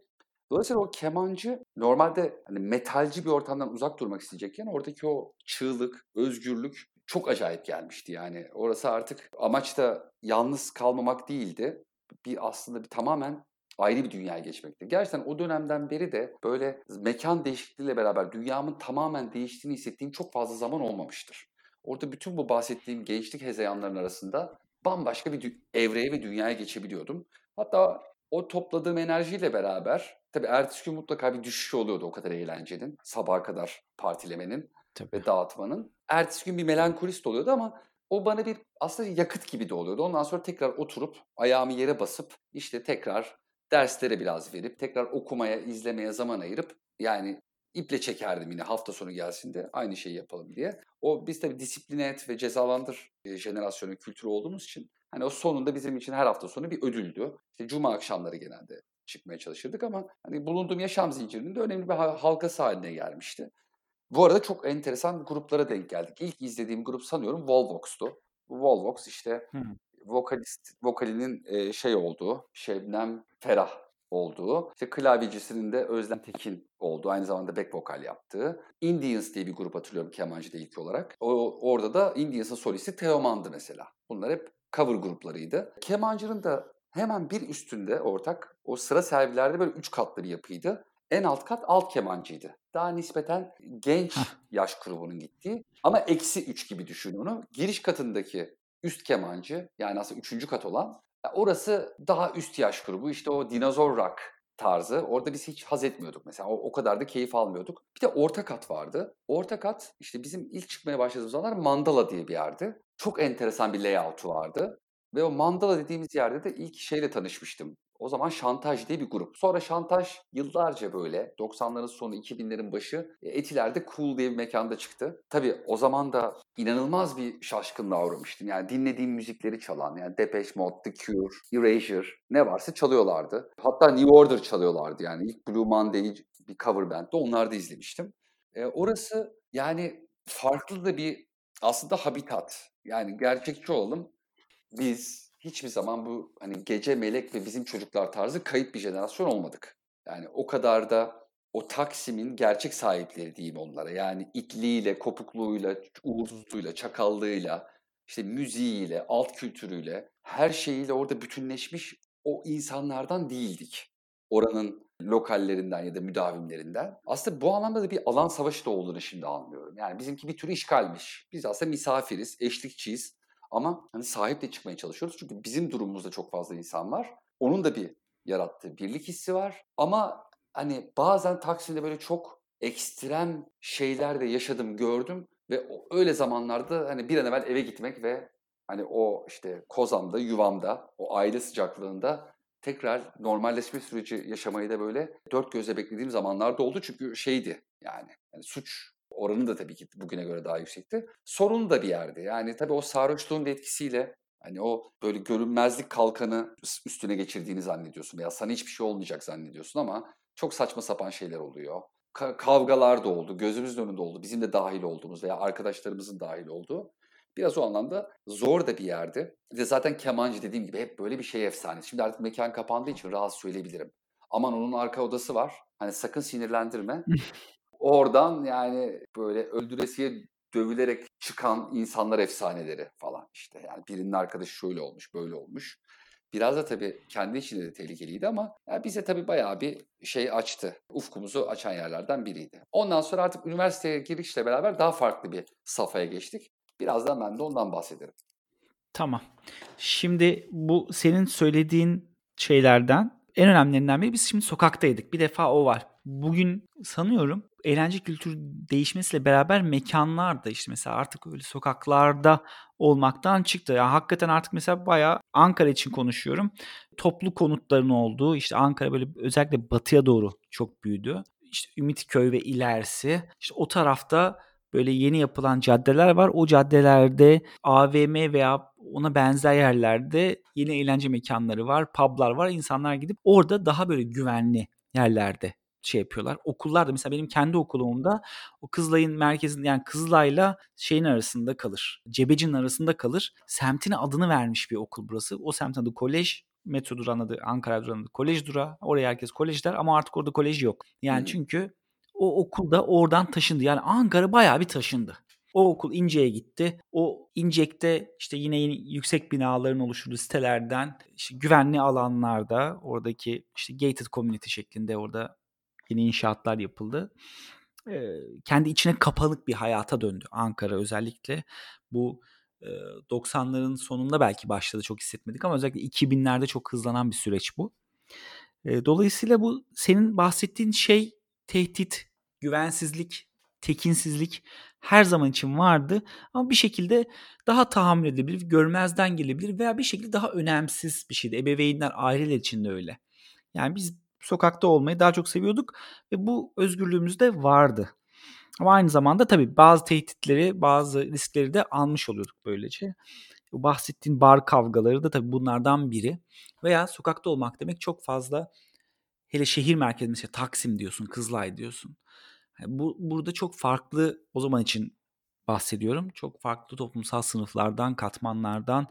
Dolayısıyla o kemancı normalde hani metalci bir ortamdan uzak durmak isteyecekken oradaki o çığlık, özgürlük çok acayip gelmişti. Yani orası artık amaç da yalnız kalmamak değildi. Bir aslında bir tamamen ayrı bir dünyaya geçmekti. Gerçekten o dönemden beri de böyle mekan değişikliğiyle beraber dünyamın tamamen değiştiğini hissettiğim çok fazla zaman olmamıştır. Orada bütün bu bahsettiğim gençlik hezeyanların arasında bambaşka bir evreye ve dünyaya geçebiliyordum. Hatta o topladığım enerjiyle beraber tabii ertesi gün mutlaka bir düşüş oluyordu o kadar eğlencenin, sabaha kadar partilemenin tabii. ve dağıtmanın. Ertesi gün bir melankolist oluyordu ama o bana bir aslında yakıt gibi de oluyordu. Ondan sonra tekrar oturup ayağımı yere basıp işte tekrar derslere biraz verip tekrar okumaya, izlemeye zaman ayırıp yani iple çekerdim yine hafta sonu gelsin de aynı şeyi yapalım diye. O biz tabii disipline et ve cezalandır e, jenerasyonu kültürü olduğumuz için hani o sonunda bizim için her hafta sonu bir ödüldü. İşte cuma akşamları genelde çıkmaya çalışırdık ama hani bulunduğum yaşam zincirinin de önemli bir halkası haline gelmişti. Bu arada çok enteresan gruplara denk geldik. İlk izlediğim grup sanıyorum Volvox'tu. Volvox işte hmm. vokalist vokalinin e, şey olduğu, Şebnem Ferah olduğu, işte klavyecisinin de Özlem Tekin olduğu, aynı zamanda back vokal yaptığı. Indians diye bir grup hatırlıyorum kemancıda ilk olarak. O, orada da Indians'ın solisti Teoman'dı mesela. Bunlar hep cover gruplarıydı. Kemancının da hemen bir üstünde ortak o sıra servilerde böyle üç katlı bir yapıydı. En alt kat alt kemancıydı. Daha nispeten genç yaş grubunun gittiği ama eksi üç gibi düşün onu. Giriş katındaki üst kemancı yani aslında üçüncü kat olan Orası daha üst yaş grubu işte o dinozor rock tarzı. Orada biz hiç haz etmiyorduk mesela. O, o kadar da keyif almıyorduk. Bir de orta kat vardı. Orta kat işte bizim ilk çıkmaya başladığımız zamanlar Mandala diye bir yerdi. Çok enteresan bir layout'u vardı. Ve o Mandala dediğimiz yerde de ilk şeyle tanışmıştım. O zaman Şantaj diye bir grup. Sonra Şantaj yıllarca böyle 90'ların sonu 2000'lerin başı e, Etiler'de Cool diye bir mekanda çıktı. Tabii o zaman da inanılmaz bir şaşkınlığa uğramıştım. Yani dinlediğim müzikleri çalan yani Depeche Mode, The Cure, Erasure ne varsa çalıyorlardı. Hatta New Order çalıyorlardı yani. ilk Blue Monday bir cover band'de onlar da izlemiştim. E, orası yani farklı da bir aslında habitat. Yani gerçekçi olalım. Biz hiçbir zaman bu hani gece melek ve bizim çocuklar tarzı kayıp bir jenerasyon olmadık. Yani o kadar da o Taksim'in gerçek sahipleri diyeyim onlara. Yani itliğiyle, kopukluğuyla, uğursuzluğuyla, çakallığıyla, işte müziğiyle, alt kültürüyle, her şeyiyle orada bütünleşmiş o insanlardan değildik. Oranın lokallerinden ya da müdavimlerinden. Aslında bu anlamda da bir alan savaşı da olduğunu şimdi anlıyorum. Yani bizimki bir tür işgalmiş. Biz aslında misafiriz, eşlikçiyiz. Ama hani sahip de çıkmaya çalışıyoruz. Çünkü bizim durumumuzda çok fazla insan var. Onun da bir yarattığı birlik hissi var. Ama hani bazen Taksim'de böyle çok ekstrem şeyler de yaşadım, gördüm. Ve öyle zamanlarda hani bir an evvel eve gitmek ve hani o işte kozamda, yuvamda, o aile sıcaklığında tekrar normalleşme süreci yaşamayı da böyle dört gözle beklediğim zamanlarda oldu. Çünkü şeydi yani, yani suç oranı da tabii ki bugüne göre daha yüksekti. Sorun da bir yerde. Yani tabii o sarhoşluğun etkisiyle hani o böyle görünmezlik kalkanı üstüne geçirdiğini zannediyorsun veya sana hiçbir şey olmayacak zannediyorsun ama çok saçma sapan şeyler oluyor. Ka- kavgalar da oldu, gözümüzün önünde oldu. Bizim de dahil olduğumuz veya arkadaşlarımızın dahil olduğu. Biraz o anlamda zor da bir yerdi. Bir de zaten kemancı dediğim gibi hep böyle bir şey efsanesi. Şimdi artık mekan kapandığı için rahat söyleyebilirim. Aman onun arka odası var. Hani sakın sinirlendirme. Oradan yani böyle öldüresiye dövülerek çıkan insanlar efsaneleri falan işte. Yani birinin arkadaşı şöyle olmuş, böyle olmuş. Biraz da tabii kendi içinde de tehlikeliydi ama yani bize tabii bayağı bir şey açtı. Ufkumuzu açan yerlerden biriydi. Ondan sonra artık üniversiteye girişle beraber daha farklı bir safhaya geçtik. Birazdan ben de ondan bahsederim. Tamam. Şimdi bu senin söylediğin şeylerden en önemlilerinden biri biz şimdi sokaktaydık. Bir defa o var. Bugün sanıyorum eğlence kültürü değişmesiyle beraber mekanlar da işte mesela artık öyle sokaklarda olmaktan çıktı. Yani hakikaten artık mesela bayağı Ankara için konuşuyorum. Toplu konutların olduğu işte Ankara böyle özellikle batıya doğru çok büyüdü. İşte Ümitköy ve ilerisi. İşte o tarafta böyle yeni yapılan caddeler var. O caddelerde AVM veya ona benzer yerlerde yeni eğlence mekanları var, publar var. İnsanlar gidip orada daha böyle güvenli yerlerde şey yapıyorlar. Okullar da mesela benim kendi okulumda o Kızılay'ın merkezinde yani Kızılay'la şeyin arasında kalır. Cebeci'nin arasında kalır. Semtine adını vermiş bir okul burası. O semtin adı kolej. Metro durağının adı Ankara durağının adı kolej durağı. Oraya herkes kolej der ama artık orada kolej yok. Yani hmm. çünkü o okul da oradan taşındı. Yani Ankara bayağı bir taşındı. O okul İnce'ye gitti. O İncek'te işte yine yeni yüksek binaların oluşturduğu sitelerden işte güvenli alanlarda oradaki işte gated community şeklinde orada yeni inşaatlar yapıldı. Ee, kendi içine kapalık bir hayata döndü Ankara özellikle. Bu 90'ların sonunda belki başladı çok hissetmedik ama özellikle 2000'lerde çok hızlanan bir süreç bu. Dolayısıyla bu senin bahsettiğin şey tehdit, güvensizlik, tekinsizlik her zaman için vardı ama bir şekilde daha tahammül edilebilir, görmezden gelebilir veya bir şekilde daha önemsiz bir şeydi. Ebeveynler, aileler için de öyle. Yani biz sokakta olmayı daha çok seviyorduk ve bu özgürlüğümüz de vardı. Ama aynı zamanda tabii bazı tehditleri, bazı riskleri de almış oluyorduk böylece. Bu bahsettiğin bar kavgaları da tabii bunlardan biri. Veya sokakta olmak demek çok fazla hele şehir merkezinde mesela Taksim diyorsun, Kızılay diyorsun. Yani bu burada çok farklı o zaman için bahsediyorum. Çok farklı toplumsal sınıflardan, katmanlardan,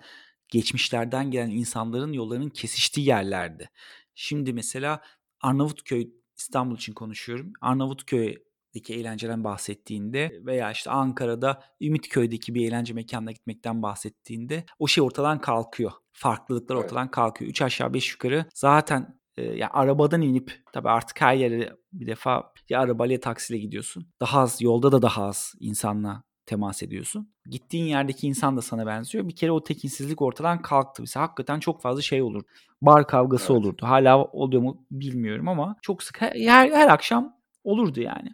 geçmişlerden gelen insanların yollarının kesiştiği yerlerdi. Şimdi mesela Arnavutköy İstanbul için konuşuyorum. Arnavutköy'deki eğlenceden bahsettiğinde veya işte Ankara'da Ümitköy'deki bir eğlence mekanına gitmekten bahsettiğinde o şey ortadan kalkıyor. Farklılıklar evet. ortadan kalkıyor. Üç aşağı beş yukarı zaten e, yani arabadan inip tabii artık her yere bir defa ya arabayla ya taksiyle gidiyorsun. Daha az yolda da daha az insanla temas ediyorsun. Gittiğin yerdeki insan da sana benziyor. Bir kere o tekinsizlik ortadan kalktı. Mesela hakikaten çok fazla şey olur. Bar kavgası evet. olurdu. Hala oluyor mu bilmiyorum ama çok sık her, her akşam olurdu yani.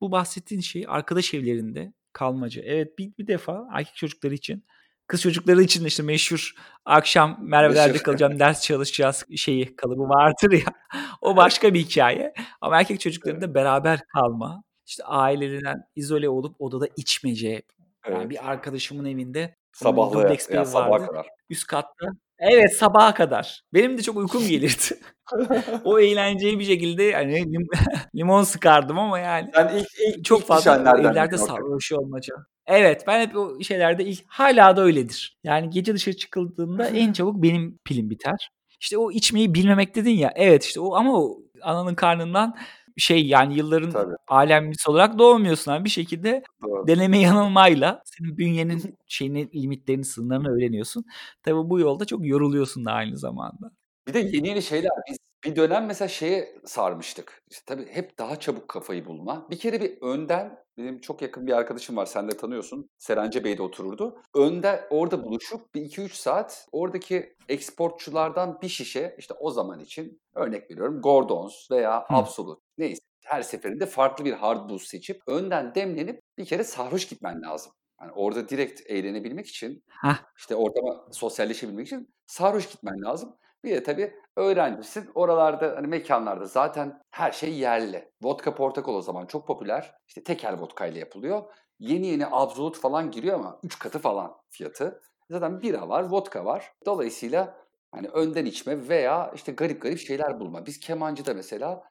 Bu bahsettiğin şey arkadaş evlerinde kalmaca. Evet bir, bir defa erkek çocukları için Kız çocukları için de işte meşhur akşam Merve'lerde kalacağım, ders çalışacağız şeyi kalıbı vardır ya. o başka bir hikaye. Ama erkek çocuklarında beraber kalma, işte ailelerinden izole olup odada içmece. Yani evet. bir arkadaşımın evinde sabahlı ya, sabaha kadar. Üst katta. Evet sabaha kadar. Benim de çok uykum gelirdi. o eğlenceyi bir şekilde yani lim- limon sıkardım ama yani. Sen ilk, ilk çok ilk fazla evlerde sarhoş olmaca. Evet ben hep o şeylerde ilk hala da öyledir. Yani gece dışarı çıkıldığında en çabuk benim pilim biter. İşte o içmeyi bilmemek dedin ya. Evet işte o ama o ananın karnından şey yani yılların Tabii. alemlisi olarak doğmuyorsun abi. Bir şekilde Doğru. deneme yanılmayla senin bünyenin şeyini limitlerini sınırlarını öğreniyorsun. Tabii bu yolda çok yoruluyorsun da aynı zamanda. Bir de yeni yeni şeyler biz bir dönem mesela şeye sarmıştık. İşte tabii hep daha çabuk kafayı bulma. Bir kere bir önden benim çok yakın bir arkadaşım var sen de tanıyorsun. Serence Bey'de otururdu. Önde orada buluşup bir 2-3 saat oradaki eksportçulardan bir şişe işte o zaman için örnek veriyorum Gordons veya. Absolut neyse her seferinde farklı bir hard boost seçip önden demlenip bir kere sarhoş gitmen lazım. Yani orada direkt eğlenebilmek için, Heh. işte ortama sosyalleşebilmek için sarhoş gitmen lazım. Bir de tabii öğrencisin. Oralarda hani mekanlarda zaten her şey yerli. Vodka portakal o zaman çok popüler. İşte tekel vodka ile yapılıyor. Yeni yeni absolut falan giriyor ama 3 katı falan fiyatı. Zaten bira var, vodka var. Dolayısıyla hani önden içme veya işte garip garip şeyler bulma. Biz kemancıda mesela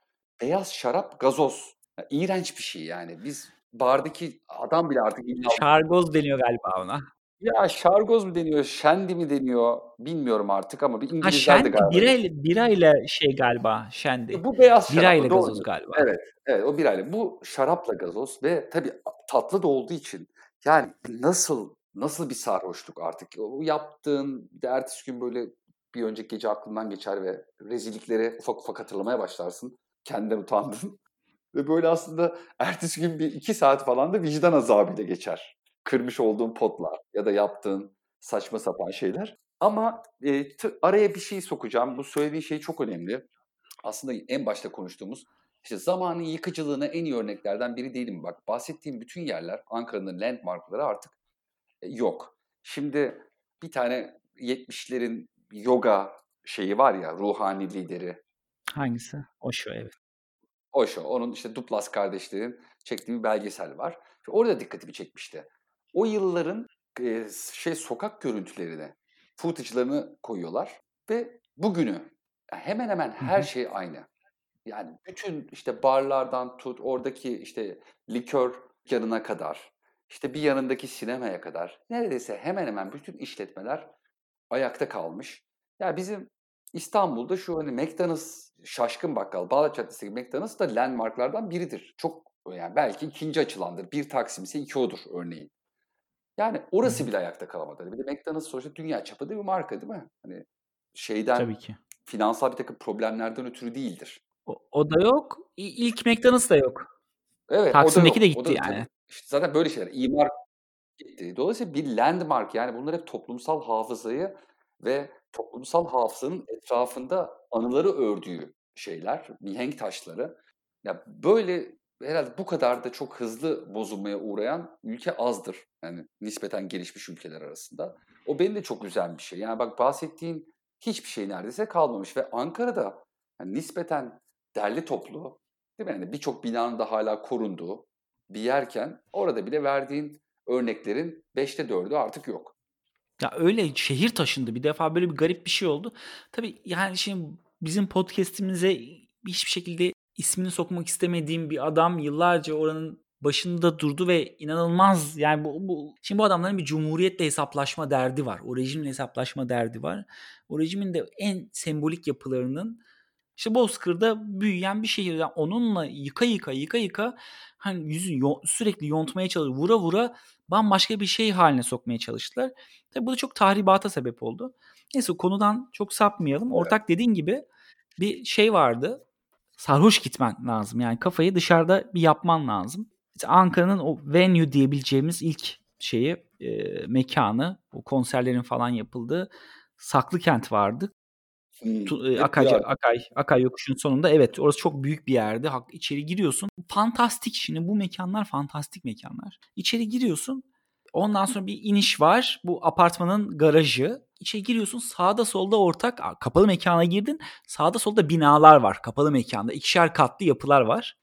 beyaz şarap gazoz. Yani iğrenç bir şey yani. Biz bardaki adam bile artık... Şargoz deniyor galiba ona. Ya şargoz mu deniyor, şendi mi deniyor bilmiyorum artık ama bir Ha şendi galiba. birayla, birayla şey galiba şendi. Bu beyaz şarap. Birayla Doğru. gazoz galiba. Evet, evet o birayla. Bu şarapla gazoz ve tabii tatlı da olduğu için yani nasıl nasıl bir sarhoşluk artık. O yaptığın bir de ertesi gün böyle bir önceki gece aklından geçer ve rezillikleri ufak ufak hatırlamaya başlarsın. Kendinden utandın. ve böyle aslında ertesi gün bir iki saat falan da vicdan azabıyla geçer. Kırmış olduğun potlar ya da yaptığın saçma sapan şeyler. Ama e, araya bir şey sokacağım. Bu söylediğin şey çok önemli. Aslında en başta konuştuğumuz işte zamanın yıkıcılığına en iyi örneklerden biri değilim. Bak bahsettiğim bütün yerler Ankara'nın landmarkları artık e, yok. Şimdi bir tane 70'lerin yoga şeyi var ya ruhani lideri Hangisi? O şu evet. Osho. Onun işte Duplas kardeşlerin çektiği bir belgesel var. Ve Orada dikkatimi çekmişti. O yılların e, şey sokak görüntülerine footage'larını koyuyorlar ve bugünü hemen hemen her şey aynı. Yani bütün işte barlardan tut oradaki işte likör yanına kadar işte bir yanındaki sinemaya kadar neredeyse hemen hemen bütün işletmeler ayakta kalmış. Ya bizim İstanbul'da şu hani McDonald's şaşkın bakkal Bağdat Caddesi'ndeki McDonald's da landmarklardan biridir. Çok yani belki ikinci açılandır. Bir Taksim ise iki odur örneğin. Yani orası bile ayakta kalamadı. Bir de McDonald's sonuçta dünya çapında bir marka değil mi? Hani şeyden Tabii ki. finansal bir takım problemlerden ötürü değildir. O, o da yok. İlk McDonald's da yok. Evet, Taksim'deki de gitti da- yani. İşte zaten böyle şeyler. İmar gitti. Dolayısıyla bir landmark yani bunlar hep toplumsal hafızayı ve toplumsal hafızanın etrafında anıları ördüğü şeyler, mihenk taşları. Ya böyle herhalde bu kadar da çok hızlı bozulmaya uğrayan ülke azdır. Yani nispeten gelişmiş ülkeler arasında. O beni de çok üzen bir şey. Yani bak bahsettiğin hiçbir şey neredeyse kalmamış ve Ankara'da yani nispeten derli toplu değil mi? Yani birçok binanın da hala korunduğu bir yerken orada bile verdiğin örneklerin beşte dördü artık yok. Ya öyle şehir taşındı. Bir defa böyle bir garip bir şey oldu. Tabii yani şimdi bizim podcast'imize hiçbir şekilde ismini sokmak istemediğim bir adam yıllarca oranın başında durdu ve inanılmaz yani bu, bu şimdi bu adamların bir cumhuriyetle hesaplaşma derdi var. O rejimle hesaplaşma derdi var. O rejimin de en sembolik yapılarının işte Bozkır'da büyüyen bir şehir. Yani onunla yıka yıka yıka yıka hani yüzü yo- sürekli yontmaya çalışıyor. Vura vura bambaşka bir şey haline sokmaya çalıştılar. Tabii bu da çok tahribata sebep oldu. Neyse konudan çok sapmayalım. Ortak dediğin gibi bir şey vardı. Sarhoş gitmen lazım. Yani kafayı dışarıda bir yapman lazım. İşte Ankara'nın o venue diyebileceğimiz ilk şeyi, e, mekanı, o konserlerin falan yapıldığı Saklı Kent vardı. Hmm, e, Akay. Akay, Akay yokuşun sonunda evet orası çok büyük bir yerdi. Hak, içeri giriyorsun. Fantastik şimdi bu mekanlar fantastik mekanlar. İçeri giriyorsun. Ondan sonra bir iniş var. Bu apartmanın garajı. İçeri giriyorsun. Sağda solda ortak kapalı mekana girdin. Sağda solda binalar var. Kapalı mekanda. ikişer katlı yapılar var.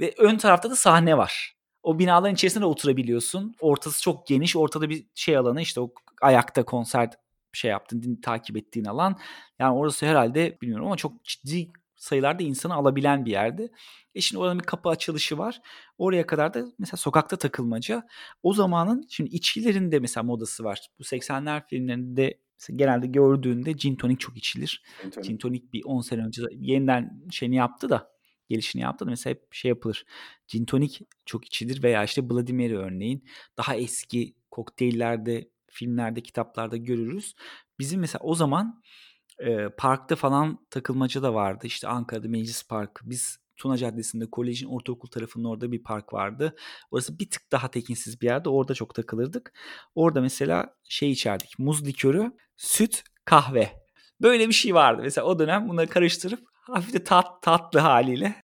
Ve ön tarafta da sahne var. O binaların içerisinde de oturabiliyorsun. Ortası çok geniş. Ortada bir şey alanı işte o ayakta konser şey yaptın, din, takip ettiğin alan. Yani orası herhalde bilmiyorum ama çok ciddi sayılarda insanı alabilen bir yerdi. E şimdi oranın bir kapı açılışı var. Oraya kadar da mesela sokakta takılmaca. O zamanın şimdi içkilerin de mesela modası var. Bu 80'ler filmlerinde genelde gördüğünde gin tonic çok içilir. Gin tonic bir 10 sene önce yeniden şeyini yaptı da gelişini yaptı da mesela hep şey yapılır. Gin tonic çok içilir veya işte Bloody Mary örneğin daha eski kokteyllerde, filmlerde, kitaplarda görürüz. Bizim mesela o zaman e, parkta falan takılmaca da vardı. İşte Ankara'da Meclis Parkı. Biz Tuna Caddesi'nde kolejin ortaokul tarafının orada bir park vardı. Orası bir tık daha tekinsiz bir yerde. Orada çok takılırdık. Orada mesela şey içerdik. Muz likörü, süt, kahve. Böyle bir şey vardı. Mesela o dönem bunları karıştırıp hafif de tat, tatlı haliyle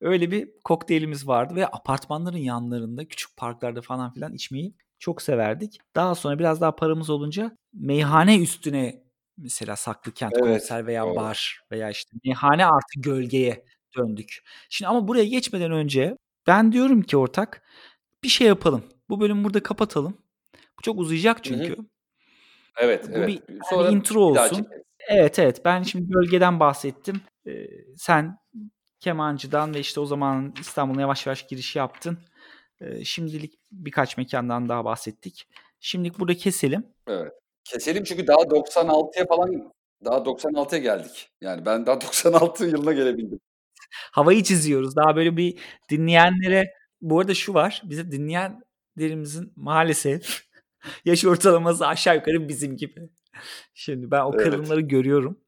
öyle bir kokteylimiz vardı ve apartmanların yanlarında küçük parklarda falan filan içmeyi çok severdik. Daha sonra biraz daha paramız olunca meyhane üstüne mesela saklı kent Evet, konser veya doğru. bar veya işte meyhane artı gölgeye döndük. Şimdi ama buraya geçmeden önce ben diyorum ki ortak bir şey yapalım. Bu bölümü burada kapatalım. Bu çok uzayacak çünkü. Evet, Bu evet. bir- Sonra intro bir daha olsun. Evet evet ben şimdi bölgeden bahsettim. Ee, sen kemancıdan ve işte o zaman İstanbul'a yavaş yavaş giriş yaptın. Ee, şimdilik birkaç mekandan daha bahsettik. Şimdilik burada keselim. Evet. Keselim çünkü daha 96'ya falan daha 96'ya geldik. Yani ben daha 96 yılına gelebildim. Havayı çiziyoruz. Daha böyle bir dinleyenlere bu arada şu var. Bize dinleyenlerimizin maalesef yaş ortalaması aşağı yukarı bizim gibi. Şimdi ben o Evet. kadınları görüyorum.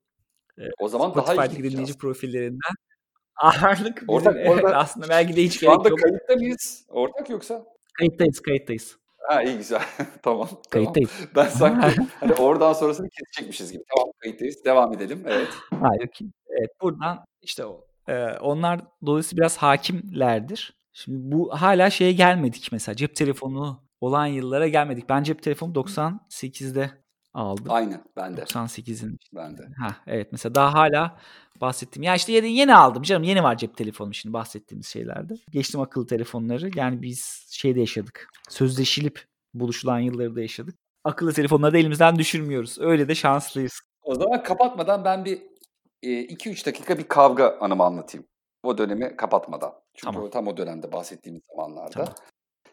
O zaman daha iyi Spotify'daki dinleyici profillerinden. Ağırlık bizim Ortak, evet, orada aslında belki de hiç şu gerek anda yok. kayıtta mıyız? Ortak yoksa? Kayıttayız kayıttayız. Ha iyi güzel. tamam. Tamam. Kayıttayız. Ben sanki hani oradan sonrasını kesecekmişiz gibi. Tamam kayıttayız. Devam edelim. Evet. Hayır, evet buradan işte o, e, onlar dolayısıyla biraz hakimlerdir. Şimdi bu hala şeye gelmedik mesela cep telefonu olan yıllara gelmedik. Ben cep telefonu 98'de aldım. Aynen. Ben de. 98'in. Ben de. Ha evet mesela daha hala bahsettiğim. Ya işte yeni, yeni aldım canım. Yeni var cep telefonum şimdi bahsettiğimiz şeylerde. Geçtim akıllı telefonları. Yani biz şeyde yaşadık. Sözleşilip buluşulan yılları da yaşadık. Akıllı telefonları da elimizden düşürmüyoruz. Öyle de şanslıyız. O zaman kapatmadan ben bir 2-3 dakika bir kavga anımı anlatayım. O dönemi kapatmadan. Çünkü Tamam. o tam o dönemde bahsettiğimiz zamanlarda. Tamam.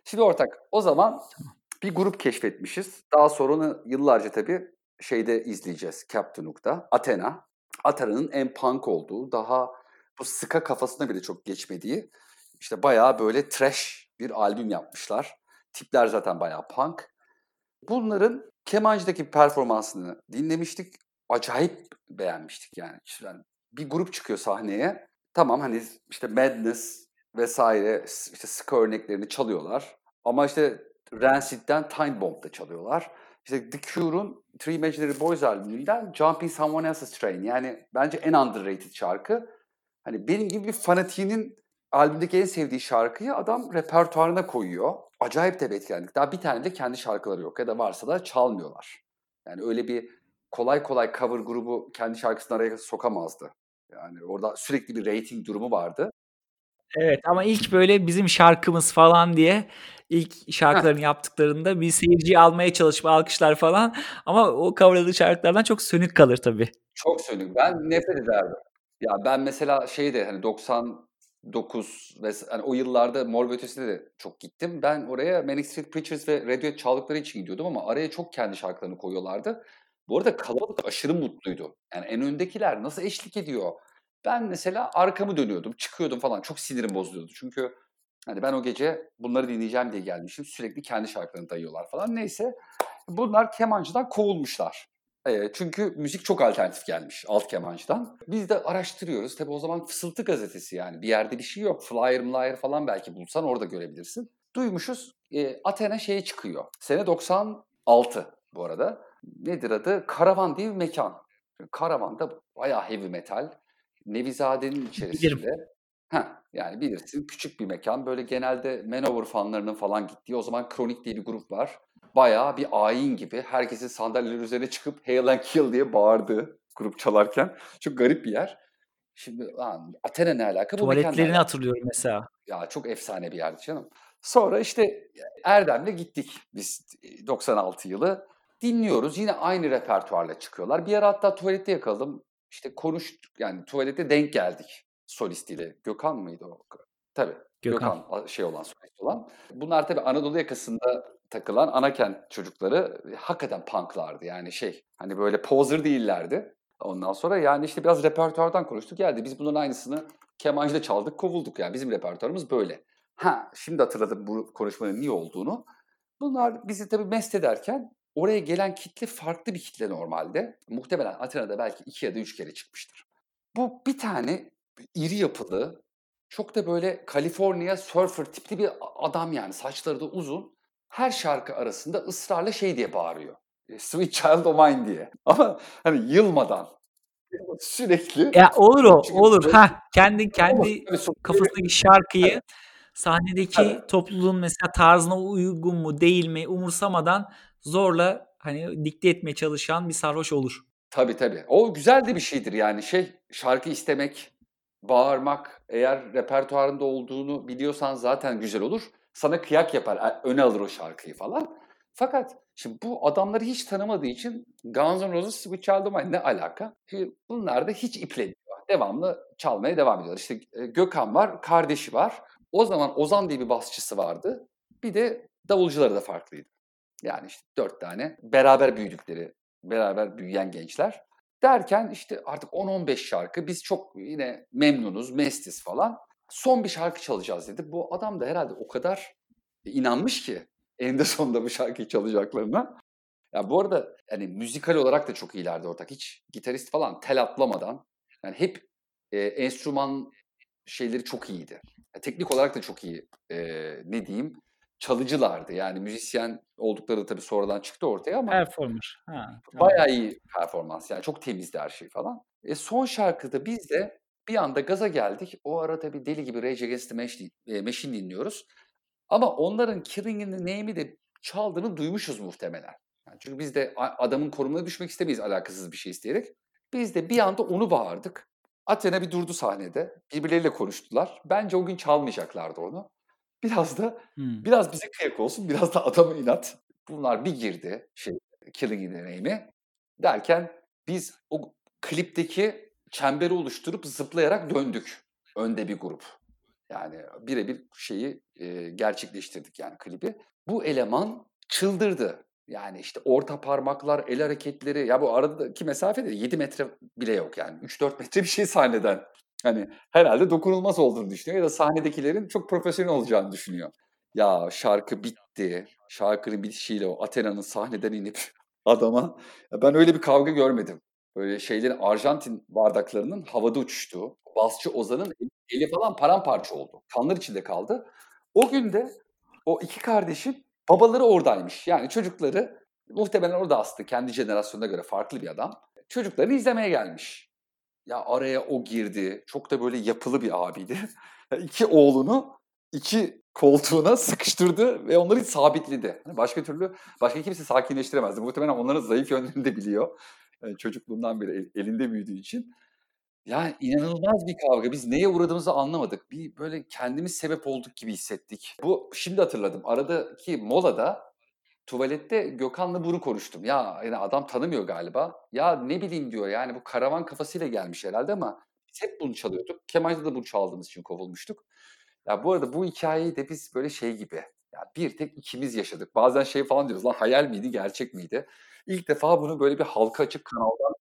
Şimdi ortak o zaman bir grup keşfetmişiz. Daha sonra onu yıllarca tabii şeyde izleyeceğiz. Captain Hook'ta. Athena. Athena'nın en punk olduğu, daha bu ska kafasına bile çok geçmediği işte bayağı böyle trash bir albüm yapmışlar. Tipler zaten bayağı punk. Bunların kemancıdaki performansını dinlemiştik. Acayip beğenmiştik yani. İşte yani bir grup çıkıyor sahneye. Tamam hani işte Madness vesaire işte ska örneklerini çalıyorlar. Ama işte Rancid'den Time Bomb'da çalıyorlar. İşte The Cure'un Three Imaginary Boys albümünden Jumping Someone Else's Train. Yani bence en underrated şarkı. Hani benim gibi bir fanatiğinin albümdeki en sevdiği şarkıyı adam repertuarına koyuyor. Acayip de etkilendik. Daha bir tane de kendi şarkıları yok ya da varsa da çalmıyorlar. Yani öyle bir kolay kolay cover grubu kendi şarkısını araya sokamazdı. Yani orada sürekli bir rating durumu vardı. Evet ama ilk böyle bizim şarkımız falan diye ilk şarkılarını yaptıklarında bir seyirciyi almaya çalışıp alkışlar falan ama o coverladığı şarkılardan çok sönük kalır tabii. Çok sönük. Ben nefret ederdim. Ya ben mesela şeyde hani 99 ve hani o yıllarda Mor ve Ötesi'ne de çok gittim. Ben oraya Manic Street Preachers ve Radiohead çaldıkları için gidiyordum ama araya çok kendi şarkılarını koyuyorlardı. Bu arada kalabalık aşırı mutluydu. Yani en öndekiler nasıl eşlik ediyor? Ben mesela arkamı dönüyordum, çıkıyordum falan. Çok sinirim bozuluyordu. Çünkü hani ben o gece bunları dinleyeceğim diye gelmişim. Sürekli kendi şarkılarını dayıyorlar falan. Neyse bunlar kemancıdan kovulmuşlar. E, çünkü müzik çok alternatif gelmiş alt kemancıdan. Biz de araştırıyoruz. Tabii o zaman Fısıltı gazetesi yani. Bir yerde bir şey yok. Flyer flyer falan belki bulsan orada görebilirsin. Duymuşuz. E, Athena şeye çıkıyor. Sene 96 bu arada. Nedir adı? Karavan diye bir mekan. Karavan da bayağı heavy metal. Nevizade'nin içerisinde. Heh, yani bilirsin küçük bir mekan. Böyle genelde Manowar fanlarının falan gittiği. O zaman Kronik diye bir grup var. Bayağı bir ayin gibi. Herkesin sandalyeler üzerine çıkıp Hail and Kill diye bağırdığı grup çalarken. Çok garip bir yer. Şimdi lan Athena ne alaka? Tuvaletlerini hatırlıyorum mesela. Ya çok efsane bir yerdi canım. Sonra işte Erdem'le gittik biz 96 yılı. Dinliyoruz. Yine aynı repertuarla çıkıyorlar. Bir ara hatta tuvalette yakaladım. İşte konuştuk. Yani tuvalete denk geldik solistiyle. Gökhan mıydı o? Tabii. Gökhan. Gökhan, şey olan solist olan. Bunlar tabii Anadolu yakasında takılan Anakent çocukları hakikaten punklardı. Yani şey hani böyle poser değillerdi. Ondan sonra yani işte biraz repertuardan konuştuk. Geldi biz bunun aynısını kemancıda çaldık kovulduk. Yani bizim repertuarımız böyle. Ha şimdi hatırladım bu konuşmanın niye olduğunu. Bunlar bizi tabii mest ederken oraya gelen kitle farklı bir kitle normalde. Muhtemelen Atina'da belki iki ya da üç kere çıkmıştır. Bu bir tane iri yapılı, çok da böyle California surfer tipli bir adam yani saçları da uzun. Her şarkı arasında ısrarla şey diye bağırıyor. E, Sweet Child O' Mine diye. Ama hani yılmadan sürekli Ya olur o, Çünkü olur. Ha, kendi kendi kafasındaki şarkıyı sahnedeki topluluğun mesela tarzına uygun mu değil mi umursamadan zorla hani dikte etmeye çalışan bir sarhoş olur. Tabii tabii. O güzel de bir şeydir yani şey şarkı istemek, bağırmak eğer repertuarında olduğunu biliyorsan zaten güzel olur. Sana kıyak yapar, e, öne alır o şarkıyı falan. Fakat şimdi bu adamları hiç tanımadığı için Guns N' Roses O' Mine ne alaka? Bunlar da hiç ipleniyor. Devamlı çalmaya devam ediyorlar. İşte e, Gökhan var, kardeşi var. O zaman Ozan diye bir basçısı vardı. Bir de davulcuları da farklıydı. Yani işte dört tane beraber büyüdükleri, beraber büyüyen gençler. Derken işte artık 10-15 şarkı biz çok yine memnunuz, mestiz falan. Son bir şarkı çalacağız dedi. Bu adam da herhalde o kadar inanmış ki eninde sonunda bu şarkıyı çalacaklarına. Ya bu arada yani müzikal olarak da çok iyilerdi ortak. Hiç gitarist falan tel atlamadan yani hep e, enstrüman şeyleri çok iyiydi. Yani teknik olarak da çok iyi e, ne diyeyim çalıcılardı. Yani müzisyen oldukları da tabii sonradan çıktı ortaya ama Performer. Ha, tamam. bayağı iyi performans. Yani çok temizdi her şey falan. E, son şarkıda biz de bir anda gaza geldik. O ara tabii deli gibi Rage Against the Machine, e, Machine dinliyoruz. Ama onların Killing Name'i de çaldığını duymuşuz muhtemelen. Yani çünkü biz de adamın konumuna düşmek istemeyiz alakasız bir şey isteyerek. Biz de bir anda onu bağırdık. Athena bir durdu sahnede. Birbirleriyle konuştular. Bence o gün çalmayacaklardı onu. Biraz da Hmm. biraz bize kıyak olsun, biraz da adama inat. Bunlar bir girdi şey Killing Name'e. Derken biz o klipteki çemberi oluşturup zıplayarak döndük. Önde bir grup. Yani birebir şeyi e, gerçekleştirdik yani klibi. Bu eleman çıldırdı. Yani işte orta parmaklar, el hareketleri. Ya bu aradaki mesafe de 7 metre bile yok yani. 3-4 metre bir şey sahneden. Hani herhalde dokunulmaz olduğunu düşünüyor ya da sahnedekilerin çok profesyonel olacağını düşünüyor. Ya şarkı bitti. Şarkının bitişiyle o Athena'nın sahneden inip adama ben öyle bir kavga görmedim. Böyle şeylerin Arjantin bardaklarının havada uçuştuğu, basçı Ozan'ın eli falan paramparça oldu. Kanlar içinde kaldı. O gün de o iki kardeşin babaları oradaymış. Yani çocukları muhtemelen orada aslında kendi jenerasyonuna göre farklı bir adam. Çocuklarını izlemeye gelmiş. Ya araya o girdi. Çok da böyle yapılı bir abiydi. iki oğlunu iki koltuğuna sıkıştırdı ve onları sabitledi. Hani başka türlü başka kimse sakinleştiremezdi. Muhtemelen onların zayıf yönlerini de biliyor. Yani çocukluğundan beri el- elinde büyüdüğü için. Yani inanılmaz bir kavga. Biz neye uğradığımızı anlamadık. Bir böyle kendimiz sebep olduk gibi hissettik. Bu şimdi hatırladım. Aradaki molada tuvalette Gökhan'la bunu konuştum. Ya yani adam tanımıyor galiba. Ya ne bileyim diyor yani bu karavan kafasıyla gelmiş herhalde ama biz hep bunu çalıyorduk. Kemal'de de bunu çaldığımız için kovulmuştuk. Ya bu arada bu hikayeyi de biz böyle şey gibi ya bir tek ikimiz yaşadık. Bazen şey falan diyoruz lan hayal miydi gerçek miydi? İlk defa bunu böyle bir halka açık kanaldan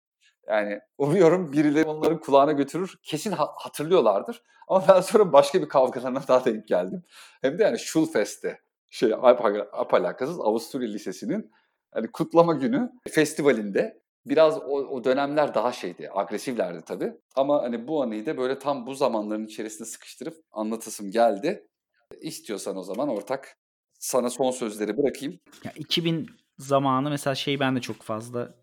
yani umuyorum birileri onların kulağına götürür. Kesin ha- hatırlıyorlardır. Ama ben sonra başka bir kavgalarına daha denk geldim. Hem de yani Schulfest'te şey ap- Avusturya Lisesi'nin hani kutlama günü festivalinde biraz o, o dönemler daha şeydi, agresiflerdi tabii. Ama hani bu anıyı da böyle tam bu zamanların içerisinde sıkıştırıp anlatasım geldi. İstiyorsan o zaman ortak sana son sözleri bırakayım. Ya 2000 zamanı mesela şey ben de çok fazla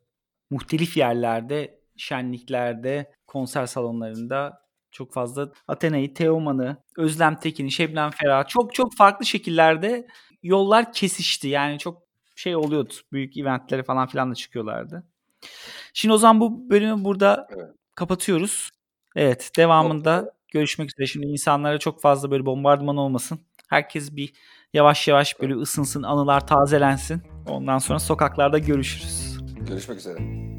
muhtelif yerlerde, şenliklerde, konser salonlarında çok fazla Athena'yı, Teoman'ı, Özlem Tekin'i, Şebnem Ferah çok çok farklı şekillerde yollar kesişti. Yani çok şey oluyordu. Büyük eventlere falan filan da çıkıyorlardı. Şimdi o zaman bu bölümü burada Evet. kapatıyoruz. Evet, devamında görüşmek üzere. Şimdi insanlara çok fazla böyle bombardıman olmasın. Herkes bir yavaş yavaş böyle ısınsın, anılar tazelensin. Ondan sonra sokaklarda görüşürüz. Görüşmek üzere.